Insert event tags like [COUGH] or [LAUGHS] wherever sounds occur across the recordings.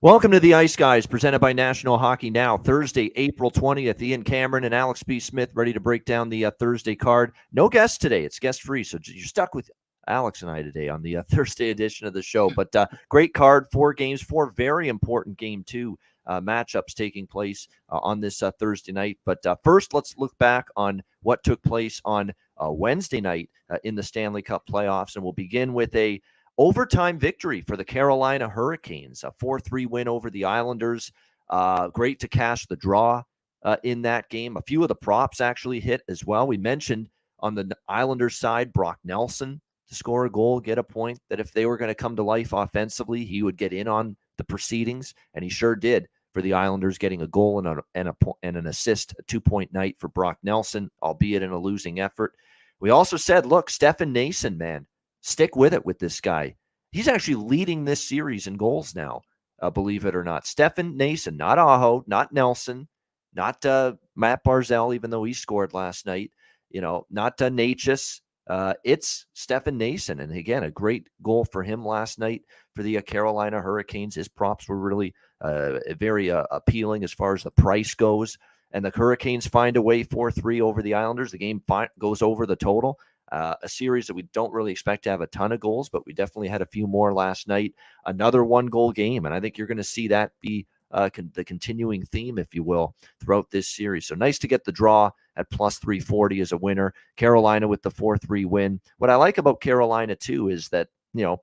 Welcome to the Ice Guys, presented by National Hockey Now. Thursday, April 20th. Ian Cameron and Alex B. Smith ready to break down the uh, Thursday card. No guests today. It's guest free. So you're stuck with Alex and I today on the uh, [LAUGHS] Thursday edition of the show. But uh, great card, four games, four very important game two uh, matchups taking place uh, on this uh, Thursday night. But first, let's look back on what took place on Wednesday night in the Stanley Cup playoffs. And we'll begin with a overtime victory for the Carolina Hurricanes, a 4 3 win over the Islanders. Uh, great to cash the draw uh, in that game. A few of the props actually hit as well. We mentioned on the Islanders side, Brock Nelson to score a goal, get a point, that if they were going to come to life offensively, he would get in on the proceedings, and he sure did for the Islanders, getting a goal and, a, and, a, and an assist, a two point night for Brock Nelson, albeit in a losing effort. We also said, look, Stefan Noesen, man, Stick with it with this guy. He's actually leading this series in goals now, uh, believe it or not. Stefan Noesen, not Aho, not Nelson, not uh, Matt Barzal, even though he scored last night. You know, not uh, Necas. Uh, it's Stefan Noesen. And again, a great goal for him last night for the uh, Carolina Hurricanes. His props were really uh, very uh, appealing as far as the price goes. And the Hurricanes find a way 4 3 over the Islanders. The game fi- goes over the total. Uh, a series that we don't really expect to have a ton of goals, but we definitely had a few more last night. Another one goal game. And I think you're going to see that be uh, con- the continuing theme, if you will, throughout this series. So nice to get the draw at plus 340 as a winner. Carolina with the 4 3 win. What I like about Carolina, too, is that, you know,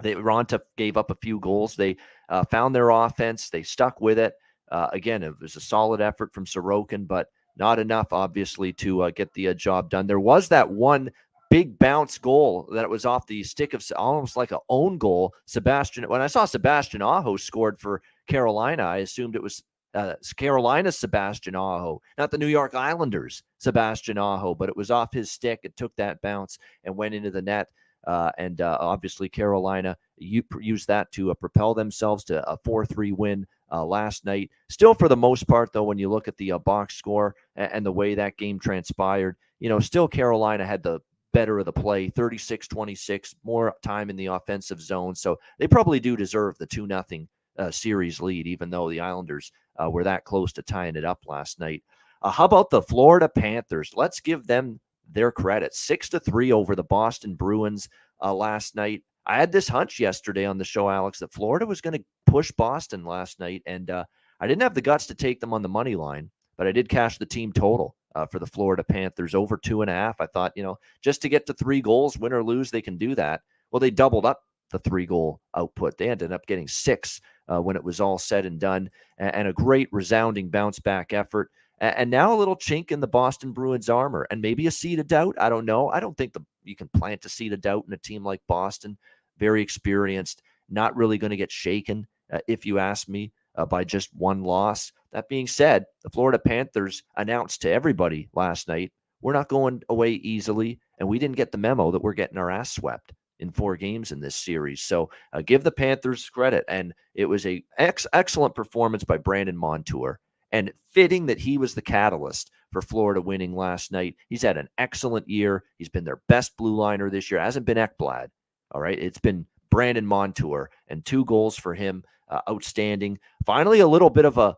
they Raanta gave up a few goals. They uh, found their offense. They stuck with it. Uh, again, it was a solid effort from Sorokin, but not enough, obviously, to uh, get the uh, job done. There was that one big bounce goal that was off the stick of almost like a own goal. Sebastian, when I saw Sebastian Aho scored for Carolina, I assumed it was uh, Carolina's Sebastian Aho, not the New York Islanders Sebastian Aho, but it was off his stick. It took that bounce and went into the net. Uh, and uh, obviously, Carolina used that to uh, propel themselves to a 4 3 win uh, last night. Still, for the most part, though, when you look at the uh, box score and, and, the way that game transpired, you know, still Carolina had the better of the play 36 26, more time in the offensive zone. So they probably do deserve the 2 nothing uh, series lead, even though the Islanders uh, were that close to tying it up last night. Uh, how about the Florida Panthers? Let's give them their credit. Six to three over the Boston Bruins uh, last night. I had this hunch yesterday on the show, Alex, that Florida was going to push Boston last night, and uh, I didn't have the guts to take them on the money line, but I did cash the team total uh, for the Florida Panthers over two and a half. I thought, you know, just to get to three goals, win or lose, they can do that. Well, they doubled up the three goal output. They ended up getting six uh, when it was all said and done, and, and a great resounding bounce back effort. And, and now a little chink in the Boston Bruins armor, and maybe a seed of doubt. I don't know. I don't think the you can plant a seed of doubt in a team like Boston very experienced, not really going to get shaken, uh, if you ask me, uh, by just one loss. That being said, the Florida Panthers announced to everybody last night we're not going away easily, and we didn't get the memo that we're getting our ass swept in four games in this series. So uh, give the Panthers credit, and it was a ex- excellent performance by Brandon Montour, and fitting that he was the catalyst for Florida winning last night. He's had an excellent year. He's been their best blue liner this year. Hasn't been Ekblad. All right. It's been Brandon Montour and two goals for him. Uh, outstanding. Finally, a little bit of a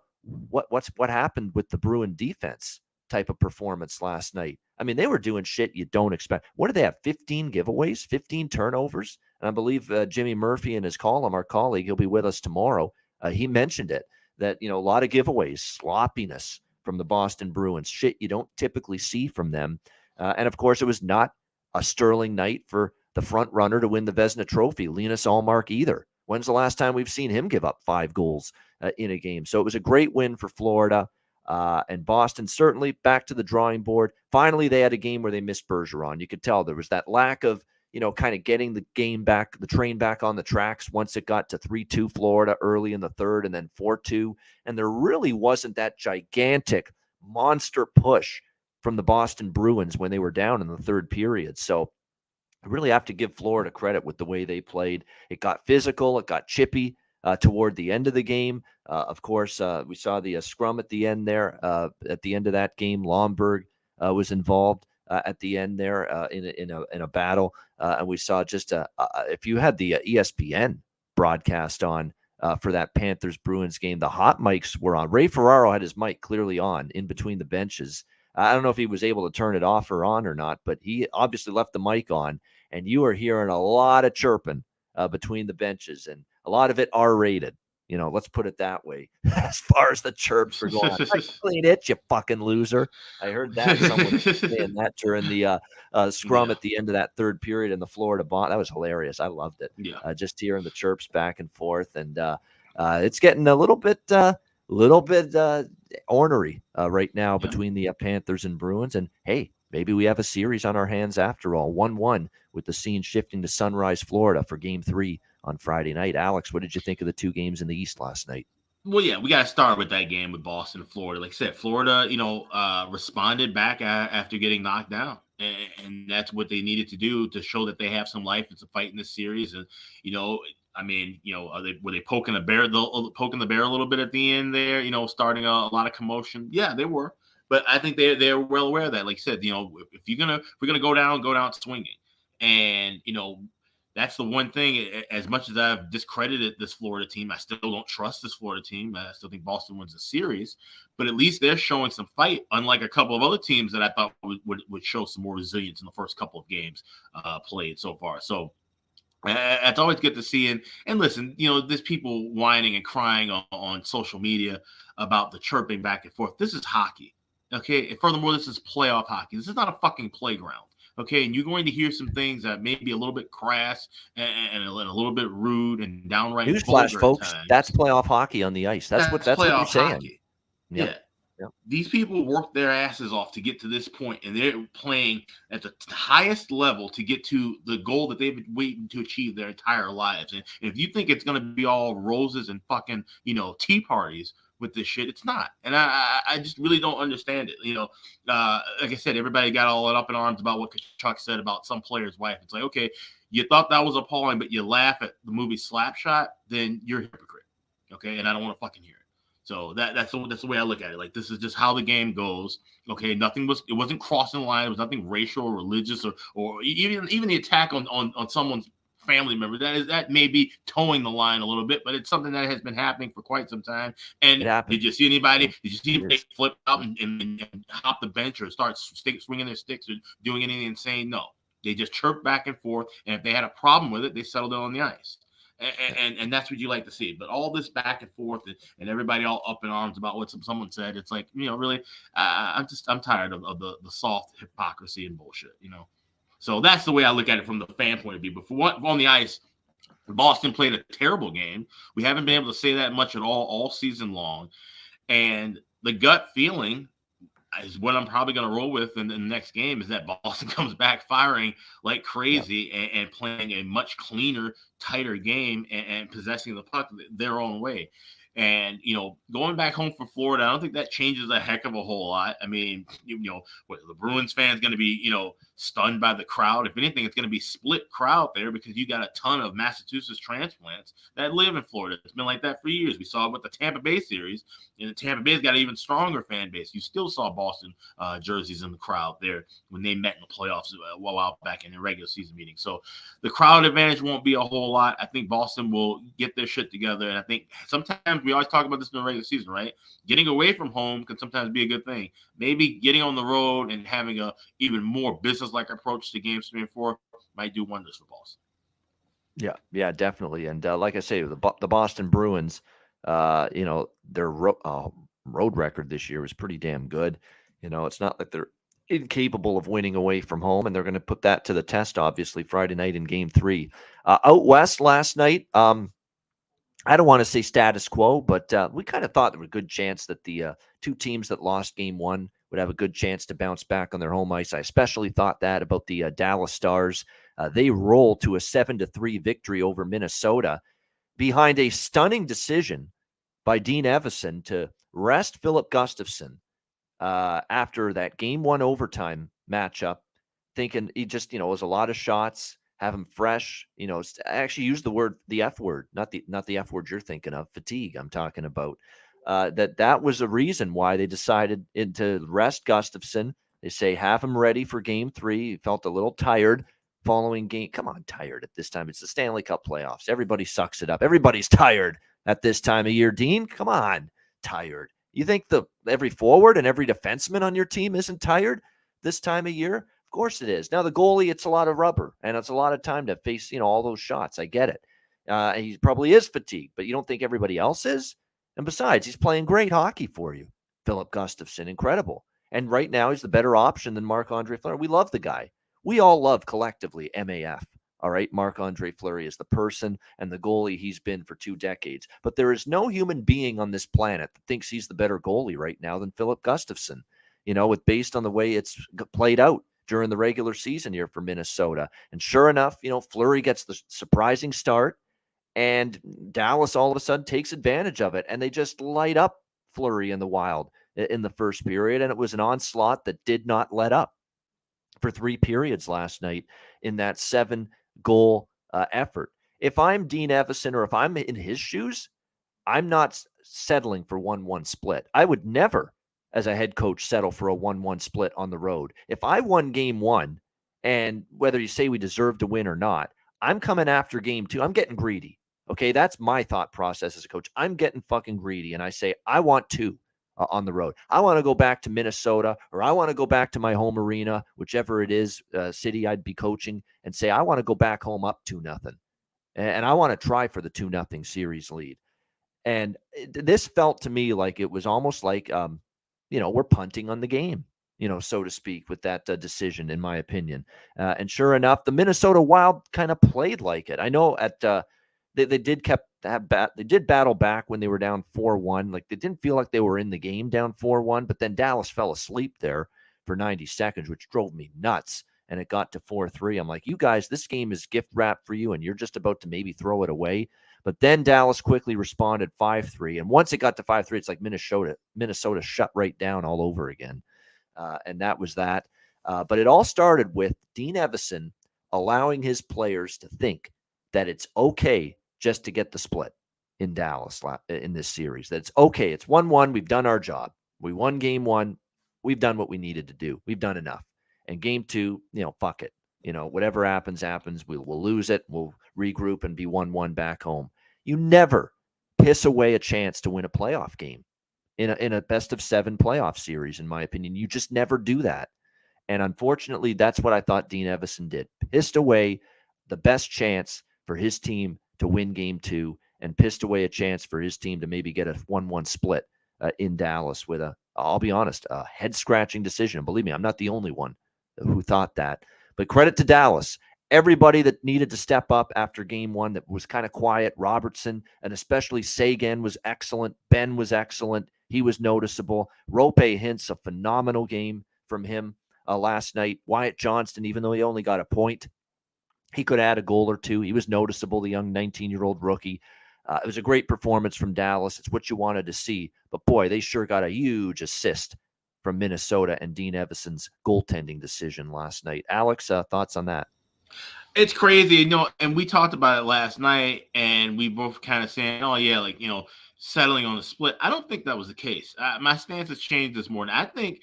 what what's what happened with the Bruin defense type of performance last night. I mean, they were doing shit you don't expect. What did they have? 15 giveaways, 15 turnovers. And I believe uh, Jimmy Murphy in his column, our colleague, he'll be with us tomorrow. Uh, he mentioned it that, you know, a lot of giveaways, sloppiness from the Boston Bruins, shit you don't typically see from them. Uh, and of course, it was not a sterling night for the front runner to win the Vezina Trophy, Linus Ullmark, either. When's the last time we've seen him give up five goals uh, in a game? So it was a great win for Florida. Uh, and Boston certainly back to the drawing board. Finally, they had a game where they missed Bergeron. You could tell there was that lack of you know, kind of getting the game back, the train back on the tracks once it got to 3 2 Florida early in the third and then 4 2. And there really wasn't that gigantic monster push from the Boston Bruins when they were down in the third period. So I really have to give Florida credit with the way they played. It got physical, it got chippy. Uh, toward the end of the game, uh, of course, uh, we saw the uh, scrum at the end there. Uh, at the end of that game, Lomberg uh, was involved Uh, at the end there uh, in a, in a in a battle, uh, and we saw just a, if you had the ESPN broadcast on for that Panthers Bruins game, the hot mics were on. Ray Ferraro had his mic clearly on in between the benches. I don't know if he was able to turn it off or on or not, but he obviously left the mic on, and you are hearing a lot of chirping uh, between the benches, and a lot of it R rated. You know, let's put it that way. [LAUGHS] as far as the chirps are going, [LAUGHS] clean it, you fucking loser. I heard that someone saying that during the uh, uh, [LAUGHS] scrum yeah. at the end of that third period in the Florida bond. That was hilarious. I loved it. Yeah, uh, just hearing the chirps back and forth, and uh, uh, it's getting a little bit uh, little bit uh, ornery uh, right now yeah. between the uh, Panthers and Bruins. And hey, maybe we have a series on our hands after all. 1 1 with the scene shifting to Sunrise, Florida for game three on Friday night. Alex, what did you think of the two games in the East last night? Well, yeah, we got to start with that game with Boston and Florida. Like I said, Florida, you know, uh, responded back after getting knocked down. And, and that's what they needed to do to show that they have some life. It's a fight in this series. And, you know, I mean, you know, they were they poking the bear, the, poking the bear a little bit at the end there? You know, starting a, a lot of commotion. Yeah, they were, but I think they they're well aware of that. Like I said, you know, if, if you're gonna if we're gonna go down, go down swinging, and you know, that's the one thing. As much as I've discredited this Florida team, I still don't trust this Florida team. I still think Boston wins the series, but at least they're showing some fight, unlike a couple of other teams that I thought would, would, would show some more resilience in the first couple of games uh, played so far. So it's always good to see. And and listen, you know, there's people whining and crying on, on social media about the chirping back and forth. This is hockey. Okay. And furthermore, this is playoff hockey. This is not a fucking playground. Okay. And you're going to hear some things that may be a little bit crass and, and, a, and a, little bit rude and downright. Newsflash, folks. That's playoff hockey on the ice. That's, that's what that's what you're saying. Hockey. Yeah. Yep. These people work their asses off to get to this point, and they're playing at the highest level to get to the goal that they've been waiting to achieve their entire lives. And if you think it's going to be all roses and fucking, you know, tea parties with this shit, it's not. And I, I just really don't understand it. You know, uh, like I said, everybody got all up in arms about what Chuck said about some player's wife. It's like, okay, you thought that was appalling, but you laugh at the movie Slapshot, then you're a hypocrite. Okay, and I don't want to fucking hear it. So that that's the, that's the way I look at it. Like this is just how the game goes. Okay, nothing was it wasn't crossing the line. It was nothing racial or religious or or even even the attack on on, on someone's family member that is that may be towing the line a little bit, but it's something that has been happening for quite some time. And did you see anybody? Did you see anybody flip out and, and, and, hop the bench or start stick, swinging their sticks or doing anything insane? No, they just chirp back and forth. And if they had a problem with it, they settled it on the ice and, and, and that's what you like to see. But all this back and forth and, and everybody all up in arms about what some, someone said, it's like you know, really, uh, I'm just I'm tired of, of the the soft hypocrisy and bullshit, you know. So that's the way I look at it from the fan point of view. But for what on the ice, Boston played a terrible game. We haven't been able to say that much at all all season long, and the gut feeling is what I'm probably going to roll with in, in, the next game is that Boston [LAUGHS] comes back firing like crazy yeah. and, and, playing a much cleaner, tighter game and, and possessing the puck their own way. And you know, going back home for Florida, I don't think that changes a heck of a whole lot. I mean, you, you know, what the Bruins fans going to be, you know, stunned by the crowd. If anything, it's going to be split crowd there because you got a ton of Massachusetts transplants that live in Florida. It's been like that for years. We saw it with the Tampa Bay series, and the Tampa Bay's got an even stronger fan base. You still saw Boston uh, jerseys in the crowd there when they met in the playoffs a while back in the regular season meeting. So the crowd advantage won't be a whole lot. I think Boston will get their shit together, and I think sometimes we always talk about this in the regular season, right? Getting away from home can sometimes be a good thing. Maybe getting on the road and having a even more business like approach to games three and four might do wonders for Boston. Yeah, yeah, definitely. And uh, like I say, the the Boston Bruins, uh, you know, their ro- uh, road record this year was pretty damn good. You know, it's not like they're incapable of winning away from home, and they're going to put that to the test, obviously, Friday night in Game Three. Uh, out west last night, um, I don't want to say status quo, but uh, we kind of thought there was a good chance that the uh, two teams that lost game one would have a good chance to bounce back on their home ice. I especially thought that about the uh, Dallas Stars Uh, they roll to a seven to three victory over Minnesota behind a stunning decision by Dean Evason to rest Filip Gustavsson uh, after that game one overtime matchup, thinking he just, you know, it was a lot of shots, have him fresh, you know, actually use the word, the F word, not the, not the F word you're thinking of, fatigue I'm talking about. Uh, that that was a reason why they decided to rest Gustavsson. They say have him ready for game three. He felt a little tired following game. Come on, tired at this time. It's the Stanley Cup playoffs. Everybody sucks it up. Everybody's [LAUGHS] tired at this time of year. Dean, come on, tired. You think the every forward and every defenseman on your team isn't tired this time of year? Course it is. Now the goalie, it's a lot of rubber and it's a lot of time to face, you know, all those shots. I get it. Uh, he probably is fatigued, but you don't think everybody else is? And besides, he's playing great hockey for you. Filip Gustavsson, incredible. And right now, he's the better option than Marc Andre Fleury. We love the guy. We all love collectively MAF. All right. Marc Andre Fleury is the person and the goalie he's been for two decades. But there is no human being on this planet that thinks he's the better goalie right now than Filip Gustavsson you know, with based on the way it's played out during the regular season here for Minnesota. And sure enough, you know, Fleury gets the surprising start and Dallas all of a sudden takes advantage of it and they just light up Fleury in the wild in the first period. And it was an onslaught that did not let up for three periods last night in that seven goal uh, effort. If I'm Dean Evason or if I'm in his shoes, I'm not settling for 1 1 split. I would never, as a head coach, settle for a 1 1 split on the road. If I won game one, and whether you say we deserve to win or not, I'm coming after game two. I'm getting greedy. Okay. That's my thought process as a coach. I'm getting fucking greedy. And I say, I want two uh, on the road. I want to go back to Minnesota or I want to go back to my home arena, whichever it is, uh, city I'd be coaching, and say I want to go back home up two nothing, and, and I want to try for the two nothing series lead. And this felt to me like it was almost like, um, you know, we're punting on the game, you know, so to speak, with that uh, decision, in my opinion. Uh, and sure enough, the Minnesota Wild kind of played like it. I know at uh, they, they did kept that bat they did battle back when they were down 4-1 like they didn't feel like they were in the game down 4-1 but then Dallas fell asleep there for 90 seconds which drove me nuts and it got to 4-3 I'm like you guys this game is gift wrap for you and you're just about to maybe throw it away but then Dallas quickly responded 5-3 and once it got to 5-3 it's like Minnesota Minnesota shut right down all over again uh, and that was that uh, but it all started with Dean Evason allowing his players to think that it's okay just to get the split in Dallas in this series. That it's okay. It's 1 1. We've done our job. We won game one. We've done what we needed to do. We've done enough. And game two, you know, fuck it. You know, whatever happens, happens. We'll, we'll lose it. We'll regroup and be 1 1 back home. You never piss away a chance to win a playoff game in a, in a best of seven playoff series, in my opinion. You just never do that. And unfortunately, that's what I thought Dean Evason did. Pissed away the best chance for his team to win game two and pissed away a chance for his team to maybe get a 1 1 split uh, in Dallas with a, I'll be honest, a head scratching decision. Believe me, I'm not the only one who thought that. But credit to Dallas. Everybody that needed to step up after game one that was kind of quiet, Robertson and especially Seguin was excellent. Benn was excellent. He was noticeable. Roope Hintz a phenomenal game from him uh, last night. Wyatt Johnston, even though he only got a point, he could add a goal or two. He was noticeable, the young 19 year old rookie. Uh, it was a great performance from Dallas. It's what you wanted to see. But boy, they sure got a huge assist from Minnesota and Dean Evason's goaltending decision last night. Alex, uh, thoughts on that? It's crazy, you know, and we talked about it last night, and we both kind of saying, "Oh yeah, like you know, settling on the split." I don't think that was the case. Uh, my stance has changed this morning. I think,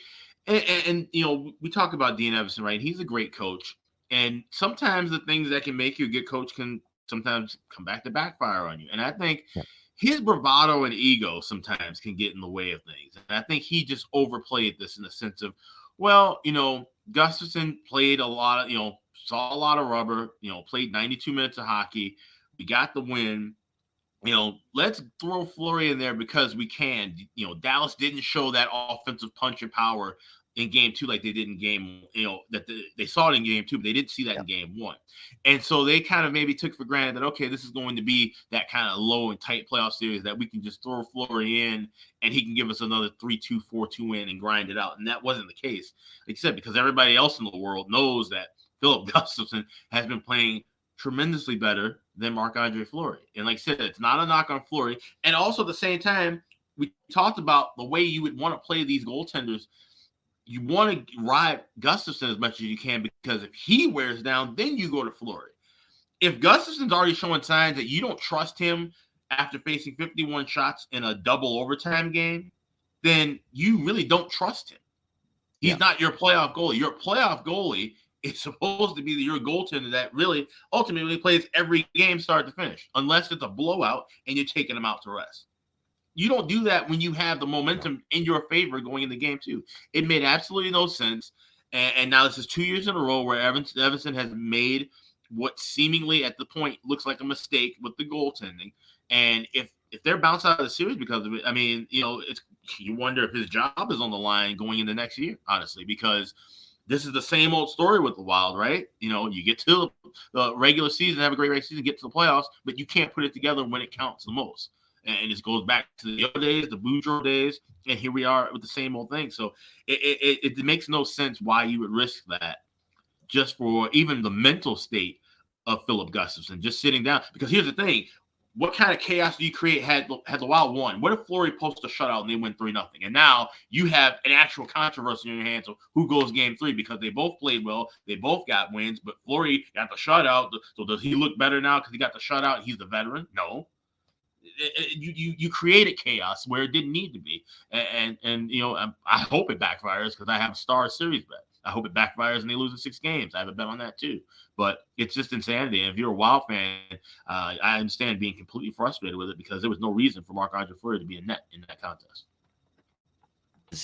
and, and, and you know, we talk about Dean Evason, right? He's a great coach, and sometimes the things that can make you a good coach can sometimes come back to backfire on you. And I think yeah. his bravado and ego sometimes can get in the way of things. And I think he just overplayed this in the sense of, well, you know, Gustavsson played a lot of, you know, saw a lot of rubber, you know, played 92 minutes of hockey. We got the win. You know, let's throw Fleury in there because we can. You know, Dallas didn't show that offensive punch and power in game two like they did in game, you know, that the, they saw it in game two, but they didn't see that in game one. And so they kind of maybe took for granted that, okay, this is going to be that kind of low and tight playoff series that we can just throw Fleury in and he can give us another 3 2 4 2 win and grind it out. And that wasn't the case, like said, because everybody else in the world knows that Filip [LAUGHS] Gustavsson has been playing tremendously better than Marc Andre Fleury. And like I said, it's not a knock on Fleury. And also at the same time, we talked about the way you would want to play these goaltenders. You want to ride Gustavsson as much as you can because if he wears down, then you go to Fleury. If Gustavsson's already showing signs that you don't trust him after facing 51 shots in a double overtime game, then you really don't trust him. He's yeah. not your playoff goalie. Your playoff goalie is [LAUGHS] supposed to be your goaltender that really ultimately plays every game start to finish, unless it's a blowout and you're taking him out to rest. You don't do that when you have the momentum in your favor going into game too. It made absolutely no sense. And, and now this is two years in a row where Evans, has made what seemingly at the point looks like a mistake with the goaltending. And if if they're bounced out of the series because of it, I mean, you know, it's you wonder if his job is on the line going into next year, honestly, because this is the same old story with the Wild, right? You know, you get to the regular season, have a great regular season, get to the playoffs, but you can't put it together when it counts the most. And it goes back to the other days, the Boudreau days, and here we are with the same old thing. So it, it, it makes no sense why you would risk that just for even the mental state of Filip Gustavsson, just sitting down. Because here's the thing what kind of chaos do you create had had the Wild won? What if Fleury posts a shutout and they win three nothing? And now you have an actual controversy in your hands of who goes game three because they both played well, they both got wins, but Fleury got the shutout. So does he look better now because he got the shutout? He's the veteran. No, eh, eh, you you you created chaos where it didn't need to be, and and, and you know I hope it backfires because I have a star series bet. I hope it backfires and they lose in six games. I have a bet on that too. But it's just insanity. And if you're a Wild fan, uh, I understand being completely frustrated with it because there was no reason for Marc Andre Fleury to be in net in that contest.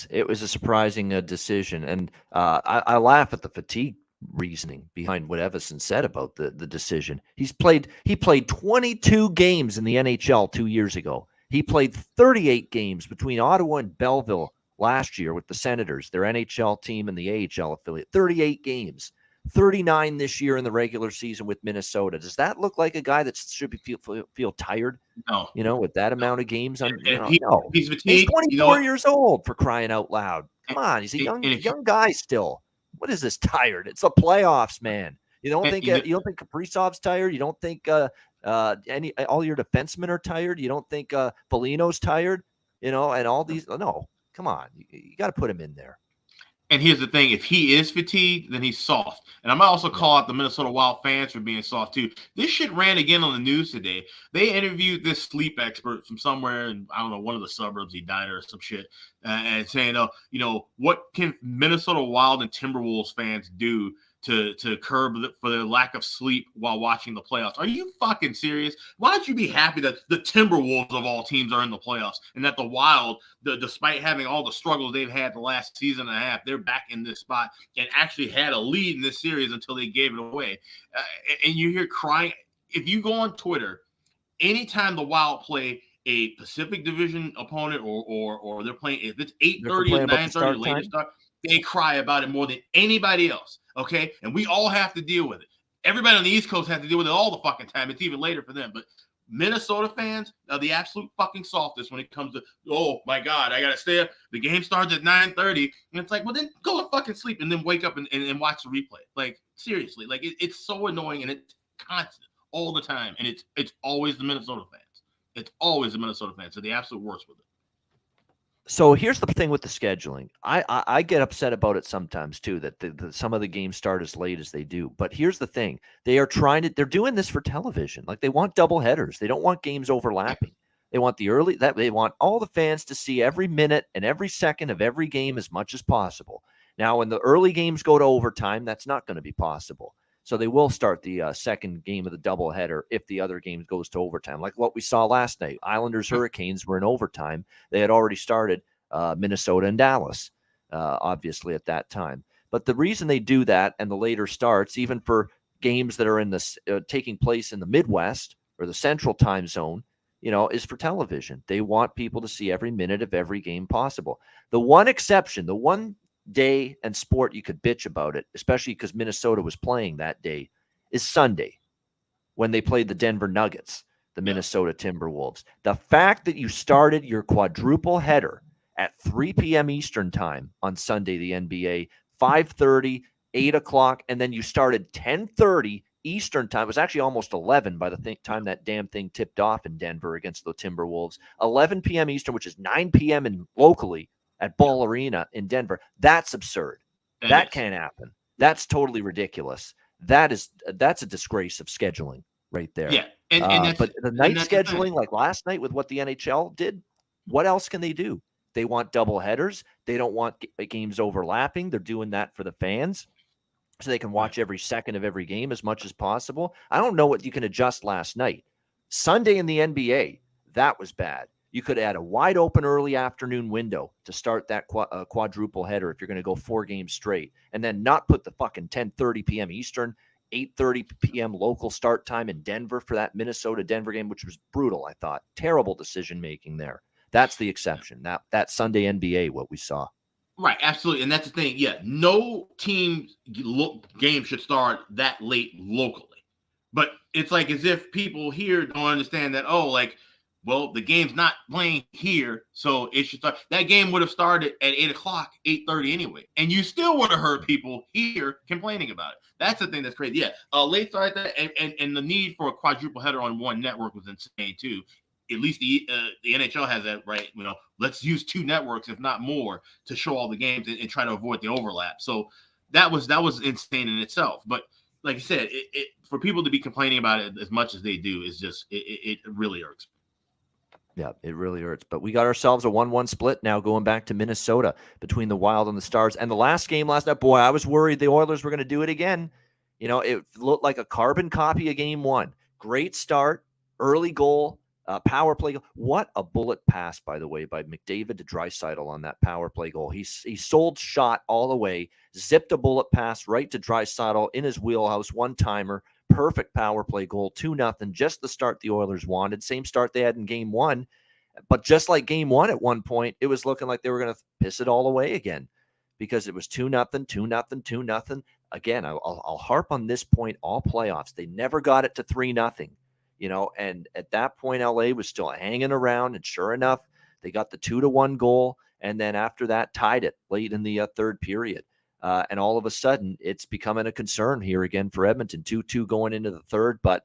It was a surprising uh, decision, and uh, I, I laugh at the fatigue reasoning behind what Evason said about the the decision. He's played he played 22 games in the NHL 2 years ago. He played 38 games between Ottawa and Belleville last year with the Senators, their NHL team and the AHL affiliate. 38 games. 39 this year in the regular season with Minnesota. Does that look like a guy that should be feel feel, feel tired? No. You know, with that amount of games on you know, he, no. he's, he's 24 you know years old for crying out loud. Come on, he's a young young guy still. What is this tired? It's the playoffs, man. You don't think uh, you don't think Kaprizov's tired? You don't think uh, uh, any all your defensemen are tired? You don't think uh, Foligno's tired? You know, and all these no. Come on, you, you got to put him in there. And here's the thing: if he is fatigued, then he's soft. And I might also call out the Minnesota Wild fans for being soft too. This shit ran again on the news today. They interviewed this sleep expert from somewhere in I don't know one of the suburbs, Edina or some shit, uh, and saying, "Oh, you know, what can Minnesota Wild and Timberwolves fans do to to curb the, for their lack of sleep while watching the playoffs. Are you fucking serious? Why don't you be happy that the Timberwolves of all teams are in the playoffs and that the Wild, the, despite having all the struggles they've had the last season and a half, they're back in this spot and actually had a lead in this series until they gave it away. Uh, and you hear crying. If you go on Twitter, anytime the Wild play a Pacific Division opponent or or or they're playing if it's 8 30 or 9 30 latest start, they cry about it more than anybody else. Okay. And we all have to deal with it. Everybody on the East Coast has to deal with it all the fucking time. It's even later for them. But Minnesota fans are the absolute fucking softest when it comes to, oh my God, I gotta stay up. The game starts at 9:30. And it's like, well, then go to fucking sleep and then wake up and, and, and watch the replay. Like, seriously, like it, it's so annoying and it's constant all the time. And it's it's always the Minnesota fans. It's always the Minnesota fans. So the absolute worst with it. So here's the thing with the scheduling. I I, I get upset about it sometimes too that the, the, some of the games start as late as they do. But here's the thing: they are trying to. They're doing this for television. Like they want double headers. They don't want games overlapping. They want the early that they want all the fans to see every minute and every second of every game as much as possible. Now, when the early games go to overtime, that's not going to be possible. So they will start the uh, second game of the doubleheader if the other game goes to overtime, like what we saw last night. Islanders Hurricanes were in overtime. They had already started uh, Minnesota and Dallas, uh, obviously at that time. But the reason they do that and the later starts, even for games that are in this uh, taking place in the Midwest or the Central Time Zone, you know, is for television. They want people to see every minute of every game possible. The one exception, the one day and sport you could bitch about it, especially because Minnesota was playing that day, is Sunday when they played the Denver Nuggets, the Minnesota Timberwolves. The fact that you started your quadruple header at 3 p.m. Eastern time on Sunday, the NBA, 5:30 eight o'clock, and then you started ten thirty Eastern time. It was actually almost eleven by the th- time that damn thing tipped off in Denver against the Timberwolves. Eleven p.m. Eastern, which is nine p.m. in locally at Ball Arena in Denver. That's absurd. And that can't happen. That's totally ridiculous. That is that's a disgrace of scheduling right there. Yeah, and, Uh, and that's, but the night that's the scheduling, like last night with what the NHL did, what else can they do? They want double headers. They don't want g- games overlapping. They're doing that for the fans so they can watch every second of every game as much as possible. I don't know what you can adjust last night. Sunday in the NBA, that was bad. You could add a wide open early afternoon window to start that qua- uh, quadruple header if you're going to go four games straight, and then not put the fucking 10:30 p.m. Eastern, 8:30 p.m. local start time in Denver for that Minnesota Denver game, which was brutal. I thought terrible decision making there. That's the exception. That that Sunday NBA, what we saw. Right, absolutely, and that's the thing. Yeah, no team g- lo- game should start that late locally. But it's like as if people here don't understand that. Oh, like, well, the game's not playing here, so it should start. That game would have started at eight o'clock, eight thirty anyway, and you still would have heard people here complaining about it. That's the thing that's crazy. Yeah, uh, late start that, and, and and the need for a quadruple header on one network was insane too. At least the uh, the NHL has that right. You know, let's use two networks, if not more, to show all the games and, and try to avoid the overlap. So that was that was insane in itself. But like I said, it, it for people to be complaining about it as much as they do is just it, it, really irks. Yeah, it really hurts. But we got ourselves a 1 1 split now going back to Minnesota between the Wild and the Stars. And the last game last night, boy, I was worried the Oilers were going to do it again. You know, it looked like a carbon copy of game one. Great start, early goal, uh, power play. goal. What a bullet pass, by the way, by McDavid to Draisaitl on that power play goal. He, he sold shot all the way, zipped a bullet pass right to Draisaitl in his wheelhouse, one timer. Perfect power play goal, 2 nothing. just the start the Oilers wanted. Same start they had in game one. But just like game one at one point, it was looking like they were going to piss it all away again because it was 2 nothing, 2 nothing, 2 nothing. Again, I'll, I'll- harp on this point all playoffs. They never got it to 3 nothing, you know, and at that point, LA was still hanging around. And sure enough, they got the 2 to 1 goal. And then after that, tied it late in the uh, third period. Uh, and all of a sudden, it's becoming a concern here again for Edmonton. 2 2 going into the third. But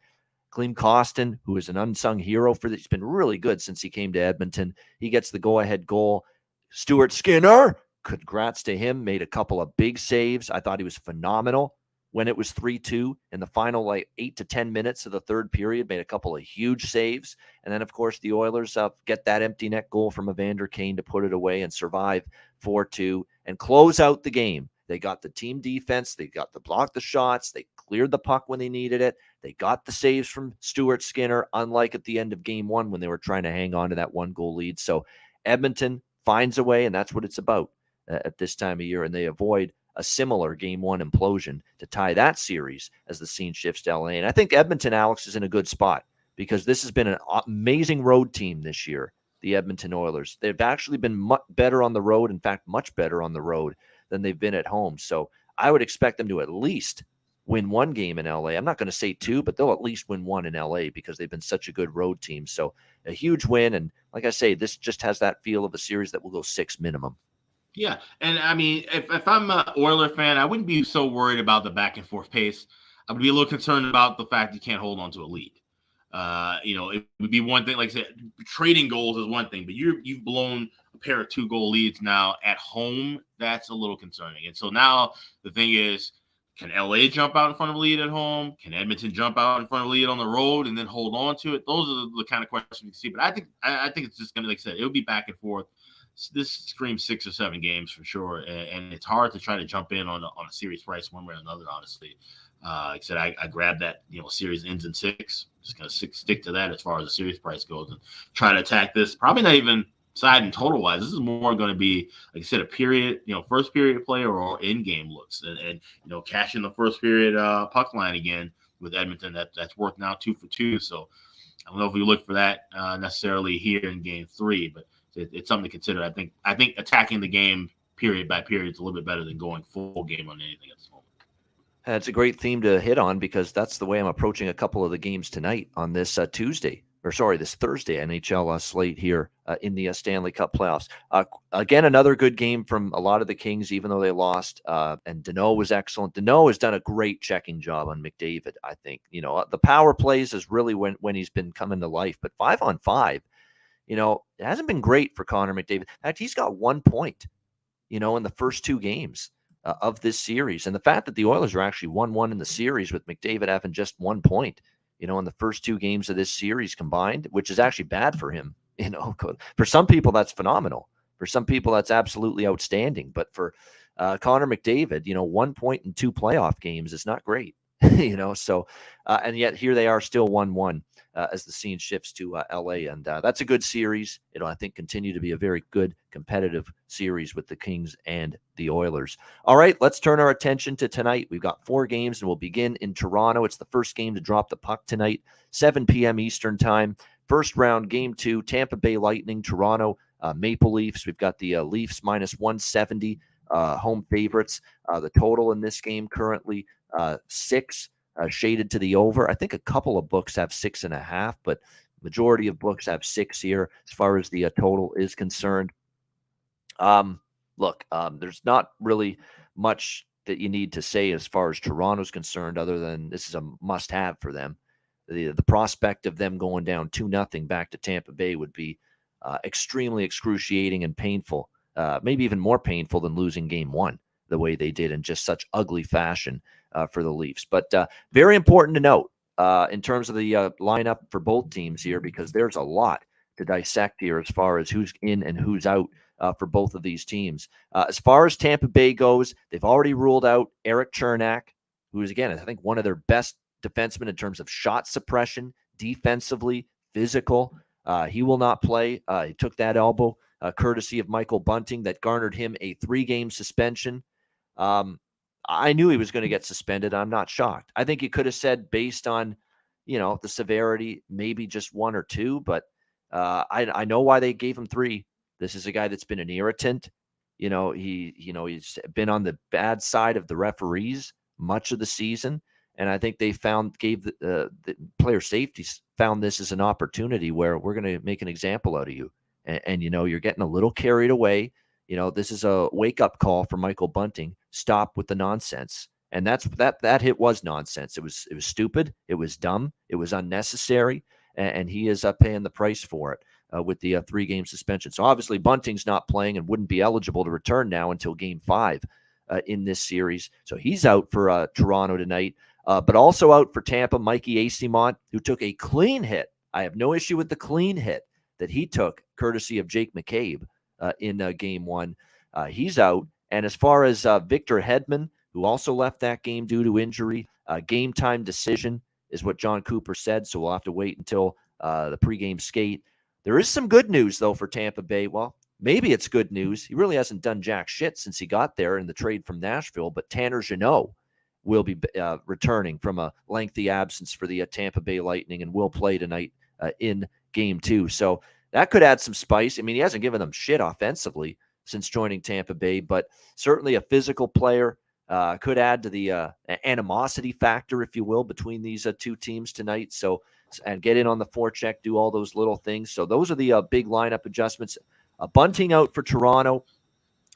Klim Kostin, who is an unsung hero for this, he's been really good since he came to Edmonton. He gets the go ahead goal. Stuart Skinner, congrats to him, made a couple of big saves. I thought he was phenomenal when it was 3 2 in the final like eight to 10 minutes of the third period, made a couple of huge saves. And then, of course, the Oilers uh, get that empty net goal from Evander Kane to put it away and survive 4 2 and close out the game. They got the team defense, they got the block the shots, they cleared the puck when they needed it. They got the saves from Stuart Skinner, unlike at the end of game one when they were trying to hang on to that one goal lead. So Edmonton finds a way, and that's what it's about uh, at this time of year. And they avoid a similar game one implosion to tie that series as the scene shifts to LA. And I think Edmonton, Alex, is in a good spot because this has been an amazing road team this year, the Edmonton Oilers. They've actually been much better on the road, in fact, much better on the road than they've been at home. So I would expect them to at least win one game in LA. I'm not going to say two, but they'll at least win one in LA because they've been such a good road team. So a huge win. And like I say, this just has that feel of a series that will go six minimum. Yeah, and I mean, if, if I'm an Oiler fan, I wouldn't be so worried about the back and forth pace. I would be a little concerned about the fact you can't hold on to a lead. Uh, you know, it would be one thing, like I said, trading goals is one thing, but you you've blown a pair of two goal leads now at home. That's a little concerning. And so now the thing is, can LA jump out in front of a lead at home? Can Edmonton jump out in front of a lead on the road and then hold on to it? Those are the, the kind of questions you see. But I think I, I think it's just gonna, like I said, it'll be back and forth this screams six or seven games for sure, and, and, it's hard to try to jump in on a, on a series price one way or another. Honestly, uh, like I said, I, I grabbed that you know series ends in six. Just gonna stick, stick to that as far as the series price goes, and try to attack this. Probably not even side and total wise. This is more going to be like I said, a period, you know, first period play or, in game looks, and, and you know, cash in the first period uh, puck line again with Edmonton. That that's worked now two for two. So I don't know if we look for that uh, necessarily here in game three, but it, it's something to consider. I think I think attacking the game period by period is a little bit better than going full game on anything at this moment. That's a great theme to hit on because that's the way I'm approaching a couple of the games tonight on this uh, Tuesday or sorry, this Thursday NHL uh, slate here uh, in the uh, Stanley Cup playoffs. Uh, again, another good game from a lot of the Kings, even though they lost. Uh, and Danault was excellent. Danault has done a great checking job on McDavid. I think you know the power plays is really when when he's been coming to life. But five on five, you know, it hasn't been great for Connor McDavid. In fact, he's got one point, you know, in the first two games. Of this series, and the fact that the Oilers are actually one-one in the series with McDavid having just one point, you know, in the first two games of this series combined, which is actually bad for him. [LAUGHS] You know, for some people, that's phenomenal. For some people, that's absolutely outstanding. But for uh, Connor McDavid, you know, one point in two playoff games is not great. [LAUGHS] you know, so, uh, and yet here they are still 1 1 uh, as the scene shifts to uh, LA. And uh, that's a good series. It'll, I think, continue to be a very good competitive series with the Kings and the Oilers. All right, let's turn our attention to tonight. We've got four games, and we'll begin in Toronto. It's the first game to drop the puck tonight, 7 p.m. Eastern Time. First round, game two, Tampa Bay Lightning, Toronto uh, Maple Leafs. We've got the uh, Leafs minus 170 uh, home favorites. Uh, the total in this game currently uh, six uh, shaded to the over. I think a couple of books have six and a half, but majority of books have six here as far as the uh, total is concerned. Um, look, um, there's not really much that you need to say as far as Toronto's concerned, other than this is a must-have for them. The the prospect of them going down two nothing back to Tampa Bay would be uh, extremely excruciating and painful. Uh, maybe even more painful than losing game one the way they did in just such ugly fashion uh, for the Leafs. But uh, very important to note uh, in terms of the uh, lineup for both teams here, because there's a lot to dissect here as far as who's in and who's out uh, for both of these teams. Uh, as far as Tampa Bay goes, they've already ruled out Erik Cernak, who is, again, I think one of their best defensemen in terms of shot suppression, defensively, physical. he will not play. he took that elbow. Courtesy of Michael Bunting, that garnered him a three game suspension. Um, I knew he was going to get suspended. I'm not shocked. I think he could have said based on, you know, the severity, maybe just one or two, but uh, I I know why they gave him three. This is a guy that's been an irritant. You know, he you know he's been on the bad side of the referees much of the season, and I think they found gave the, uh, the player safety found this as an opportunity where we're going to make an example out of you, and, and you know you're getting a little carried away. You know, this is a wake up call for Michael Bunting. Stop with the nonsense. And that's that that hit was nonsense. It was it was stupid. It was dumb. It was unnecessary. And, and he is uh, paying the price for it uh, with the uh, three game suspension. So obviously Bunting's not playing and wouldn't be eligible to return now until game five uh, in this series. So he's out for uh, Toronto tonight. Uh, but also out for Tampa, Mikey Eyssimont, who took a clean hit. I have no issue with the clean hit that he took, courtesy of Jake McCabe uh, in uh, game one. Uh, he's out. And as far as Victor Hedman, who also left that game due to injury, game time decision is what Jon Cooper said. So we'll have to wait until the pregame skate. There is some good news, though, for Tampa Bay. Well, maybe it's good news. He really hasn't done jack shit since he got there in the trade from Nashville, but Tanner Jeannot will be uh, returning from a lengthy absence for the uh, Tampa Bay Lightning and will play tonight uh, in game two. So that could add some spice. I mean, he hasn't given them shit offensively since joining Tampa Bay, but certainly a physical player uh, could add to the uh, animosity factor, if you will, between these uh, two teams tonight. So, and get in on the forecheck, do all those little things. So, those are the uh, big lineup adjustments. bunting out for Toronto.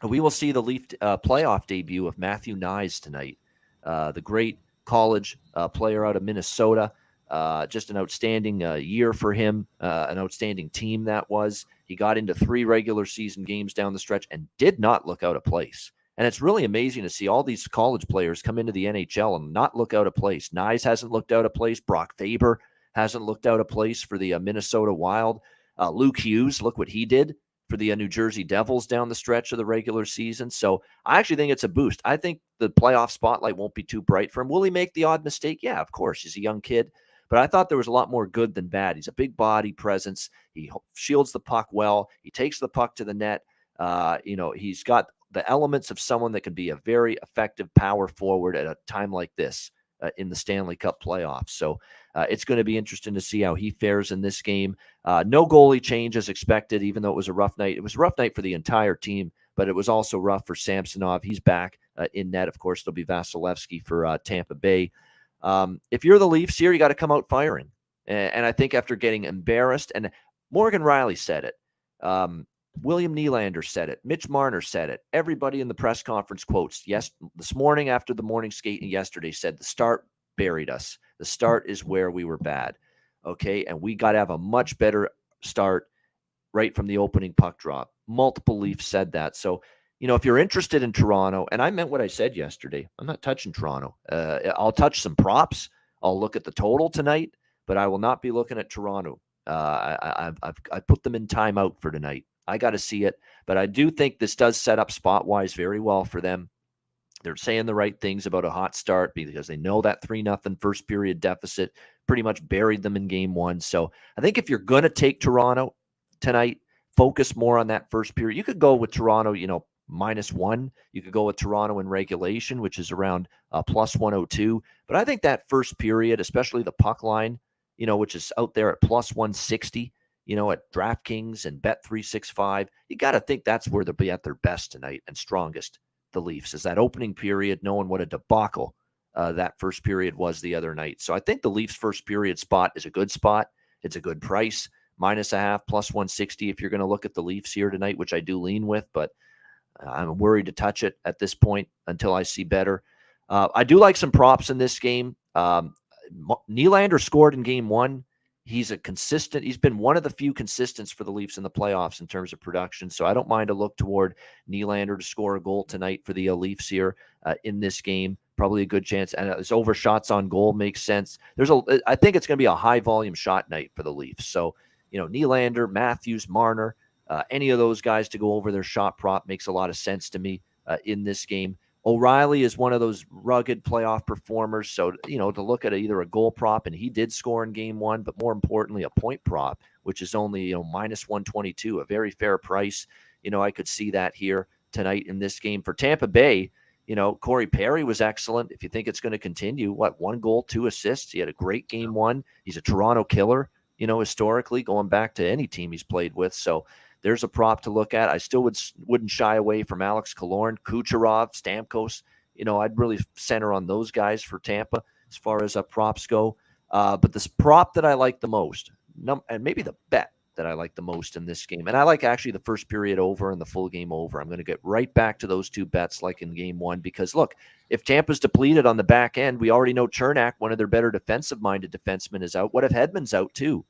We will see the Leaf uh, playoff debut of Matthew Knies tonight, uh, the great college player out of Minnesota. Uh, just an outstanding uh, year for him, uh, an outstanding team that was. He got into three regular season games down the stretch and did not look out of place. And it's really amazing to see all these college players come into the NHL and not look out of place. Knies hasn't looked out of place. Brock Faber hasn't looked out of place for the uh, Minnesota Wild. Uh, Luke Hughes, look what he did for the New Jersey Devils down the stretch of the regular season. So I actually think it's a boost. I think the playoff spotlight won't be too bright for him. Will he make the odd mistake? Yeah, of course. He's a young kid. But I thought there was a lot more good than bad. He's a big body presence. He shields the puck well. He takes the puck to the net. Uh, you know, he's got the elements of someone that can be a very effective power forward at a time like this uh, in the Stanley Cup playoffs. So uh, it's going to be interesting to see how he fares in this game. Uh, no goalie change as expected, even though it was a rough night. It was a rough night for the entire team, but it was also rough for Samsonov. He's back uh, in net. Of course, there'll be Vasilevskiy for uh, Tampa Bay. Um, if you're the Leafs here, you got to come out firing. And, and I think after getting embarrassed, and Morgan Rielly said it, um, William Nylander said it, Mitch Marner said it, everybody in the press conference quotes yes this morning after the morning skate and yesterday said the start buried us. The start is where we were bad. Okay. And we got to have a much better start right from the opening puck drop. Multiple Leafs said that. So, you know, if you're interested in Toronto, and I meant what I said yesterday, I'm not touching Toronto. Uh, I'll touch some props. I'll look at the total tonight, but I will not be looking at Toronto. Uh, I, have I've, I put them in timeout for tonight. I got to see it, but I do think this does set up spot wise very well for them. They're saying the right things about a hot start because they know that three nothing first period deficit pretty much buried them in game one. So I think if you're going to take Toronto tonight, focus more on that first period. You could go with Toronto, you know, minus one. You could go with Toronto in regulation, which is around uh, plus 102. But I think that first period, especially the puck line, you know, which is out there at plus 160, you know, at DraftKings and Bet365, you got to think that's where they'll be at their best tonight and strongest. The Leafs is that opening period, knowing what a debacle uh, that first period was the other night. So I think the Leafs' first period spot is a good spot. It's a good price minus a half, plus 160 if you're going to look at the Leafs here tonight, which I do lean with, but I'm worried to touch it at this point until I see better. Uh, I do like some props in this game. Um, Nylander scored in game one. He's a consistent, he's been one of the few consistents for the Leafs in the playoffs in terms of production. So I don't mind a look toward Nylander to score a goal tonight for the Leafs here uh, in this game. Probably a good chance. And it's over shots on goal makes sense. There's a, I think it's going to be a high volume shot night for the Leafs. So you know, Nylander, Matthews, Marner, uh, any of those guys to go over their shot prop makes a lot of sense to me uh, in this game. O'Reilly is one of those rugged playoff performers. So, you know, to look at either a goal prop, and he did score in game one, but more importantly, a point prop, which is only, you know, minus 122, a very fair price. You know, I could see that here tonight in this game. For Tampa Bay, you know, Corey Perry was excellent. If you think it's going to continue, what, one goal, two assists? He had a great game one. He's a Toronto killer you know, historically going back to any team he's played with. So there's a prop to look at. I still would wouldn't shy away from Alex Killorn, Kucherov, Stamkos. You know, I'd really center on those guys for Tampa as far as uh, props go. Uh, but this prop that I like the most, num- and maybe the bet that I like the most in this game. And I like actually the first period over and the full game over. I'm going to get right back to those two bets like in game one because look, if Tampa's depleted on the back end, we already know Cernak, one of their better defensive minded defensemen, is out. What if Hedman's out too?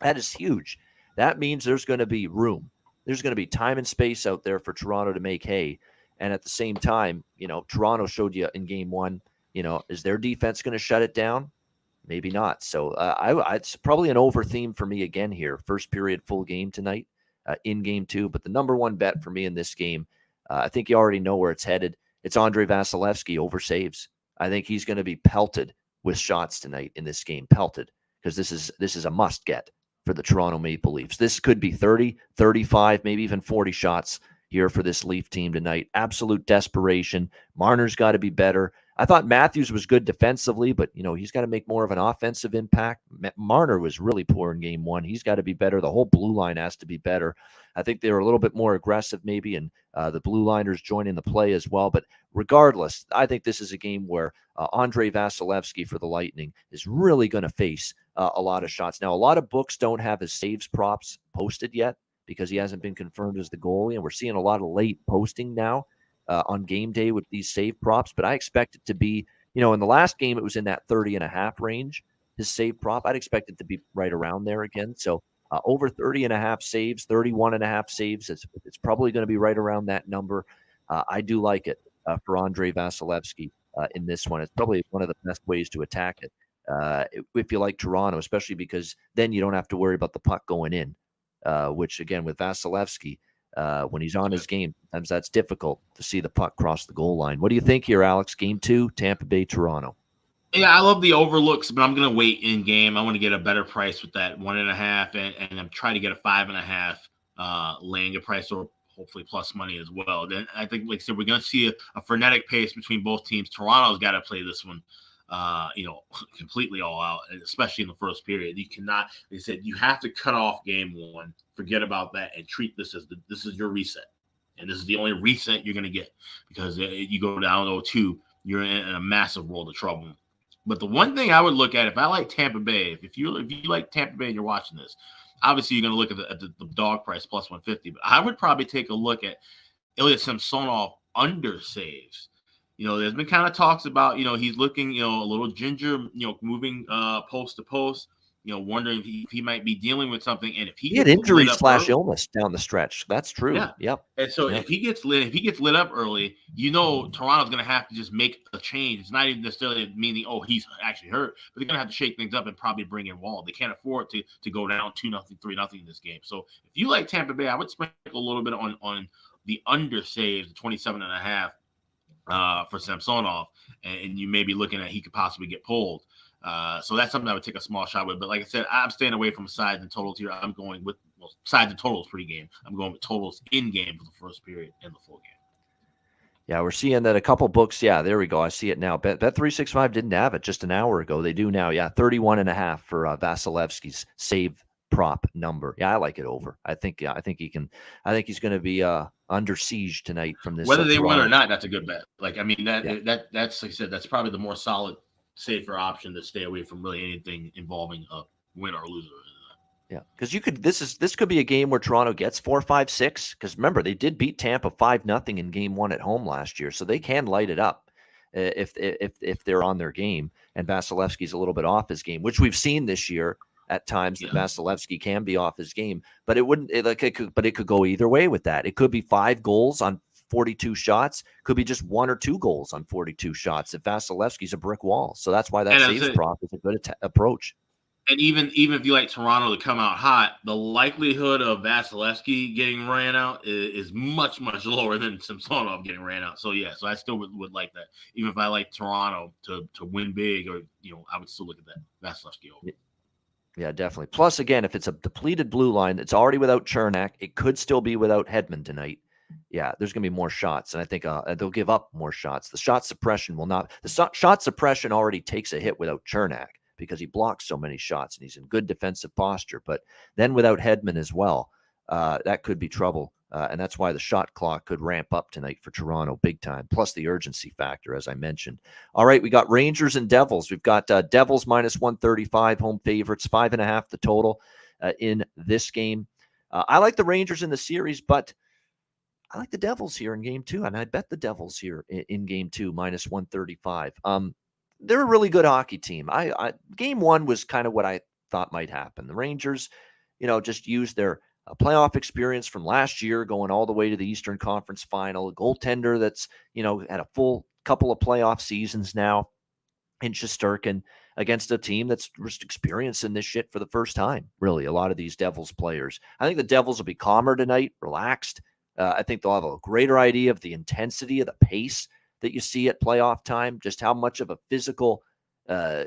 That is huge. That means there's going to be room. There's going to be time and space out there for Toronto to make hay. And at the same time, you know, Toronto showed you in game one, you know, is their defense going to shut it down? maybe not. So uh, I, I, it's probably an over theme for me again here. First period, full game tonight uh, in game two. But the number one bet for me in this game, uh, I think you already know where it's headed. It's Andrei Vasilevskiy over saves. I think he's going to be pelted with shots tonight in this game. Pelted because this is this is a must get for the Toronto Maple Leafs. This could be 30, 35, maybe even 40 shots here for this Leaf team tonight. Absolute desperation. Marner's got to be better. I thought Matthews was good defensively, but you know he's got to make more of an offensive impact. Marner was really poor in game one. He's got to be better. The whole blue line has to be better. I think they were a little bit more aggressive, maybe, and uh, the blue liners joining the play as well. But regardless, I think this is a game where uh, Andrei Vasilevskiy for the Lightning is really going to face uh, a lot of shots. Now, a lot of books don't have his saves props posted yet because he hasn't been confirmed as the goalie, and we're seeing a lot of late posting now uh, on game day with these save props, but I expect it to be, you know, in the last game, it was in that 30 and a half range, his save prop. I'd expect it to be right around there again. So uh, over 30 and a half saves, 31 and a half saves. It's, it's probably going to be right around that number. Uh, I do like it uh, for Andrei Vasilevskiy uh, in this one. It's probably one of the best ways to attack it. Uh, if you like Toronto, especially because then you don't have to worry about the puck going in, which again with Vasilevskiy, uh, when he's on his game. Sometimes that's difficult to see the puck cross the goal line. What do you think here, Alex? Game two, Tampa Bay, Toronto. Yeah, I love the overlooks, but I'm going to wait in game. I want to get a better price with that one and a half, and, and I'm trying to get a five and a half uh, laying a price or hopefully plus money as well. Then I think, like I said, we're going to see a, a frenetic pace between both teams. Toronto's got to play this one uh, you know, [LAUGHS] completely all out, especially in the first period. You cannot, they said, you have to cut off game one, forget about that, and treat this as the, this is your reset. And this is the only reset you're going to get because you go down 0 2, you're in a massive world of trouble. But the one thing I would look at if I like Tampa Bay, if, if you if you like Tampa Bay and you're watching this, obviously you're going to look at, the, at the, the, dog price plus 150. But I would probably take a look at Ilya Samsonov under saves. You know, there's been kind of talks about, you know, he's looking, you know, a little ginger, you know, moving uh post to post you know, wondering if he, if he might be dealing with something. And if he, he had injury slash early, illness down the stretch, that's true. Yeah. Yep. And so yep. if he gets lit, if he gets lit up early, you know, Toronto's going to have to just make a change. It's not even necessarily meaning, oh, he's actually hurt, but they're going to have to shake things up and probably bring in Woll. They can't afford to to go down two nothing, three nothing in this game. So if you like Tampa Bay, I would sprinkle a little bit on on the under saves, 27 and a half uh, for Samsonov, and, and you may be looking at he could possibly get pulled. Uh, so that's something I would take a small shot with. But like I said, I'm staying away from sides and totals here. I'm going with well, sides and totals pregame. I'm going with totals in game for the first period and the full game. Yeah, we're seeing that a couple books. Yeah, there we go. I see it now. Bet Bet three six five didn't have it just an hour ago. They do now. Yeah, 31 and a half for uh, Vasilevskiy's save prop number. Yeah, I like it over. I think. Yeah, I think he can. I think he's going to be uh, under siege tonight from this. Whether uh, they win or not, that's a good bet. Like I mean, that yeah. that that's like I said, that's probably the more solid safer option to stay away from really anything involving a win or loser. Yeah, because you could. This is this could be a game where Toronto gets four, five, six. Because remember, they did beat Tampa five nothing in Game One at home last year, so they can light it up if if if they're on their game. And Vasilevskiy's a little bit off his game, which we've seen this year at times yeah. that Vasilevskiy can be off his game. But it wouldn't it, like it could, but it could go either way with that. It could be five goals on 42 shots. Could be just one or two goals on 42 shots if Vasilevskiy's a brick wall. So that's why that saves prop is a good at- approach. And even even if you like Toronto to come out hot, the likelihood of Vasilevskiy getting ran out is, is much much lower than Samsonov getting ran out. So yeah, so I still would, would like that. Even if I like Toronto to to win big, or you know, I would still look at that Vasilevskiy over. Yeah, definitely. Plus, again, if it's a depleted blue line that's already without Cernak, it could still be without Hedman tonight yeah, there's going to be more shots, and I think uh, they'll give up more shots. The shot suppression will not. The so- shot suppression already takes a hit without Cernak because he blocks so many shots and he's in good defensive posture. But then without Hedman as well, uh, that could be trouble. Uh, and that's why the shot clock could ramp up tonight for Toronto big time, plus the urgency factor, as I mentioned. All right, we got Rangers and Devils. We've got uh, Devils minus 135, home favorites, five and a half the total uh, in this game. Uh, I like the Rangers in the series, but I like the Devils here in game two, and I bet the Devils here in, in game two minus 135. Um, they're a really good hockey team. I, I game one was kind of what I thought might happen. The Rangers, you know, just used their uh, playoff experience from last year, going all the way to the Eastern Conference Final. A goaltender that's you know had a full couple of playoff seasons now in Shesterkin against a team that's just experiencing this shit for the first time. Really, a lot of these Devils players. I think the Devils will be calmer tonight, relaxed. Uh, I think they'll have a greater idea of the intensity of the pace that you see at playoff time, just how much of a physical, uh,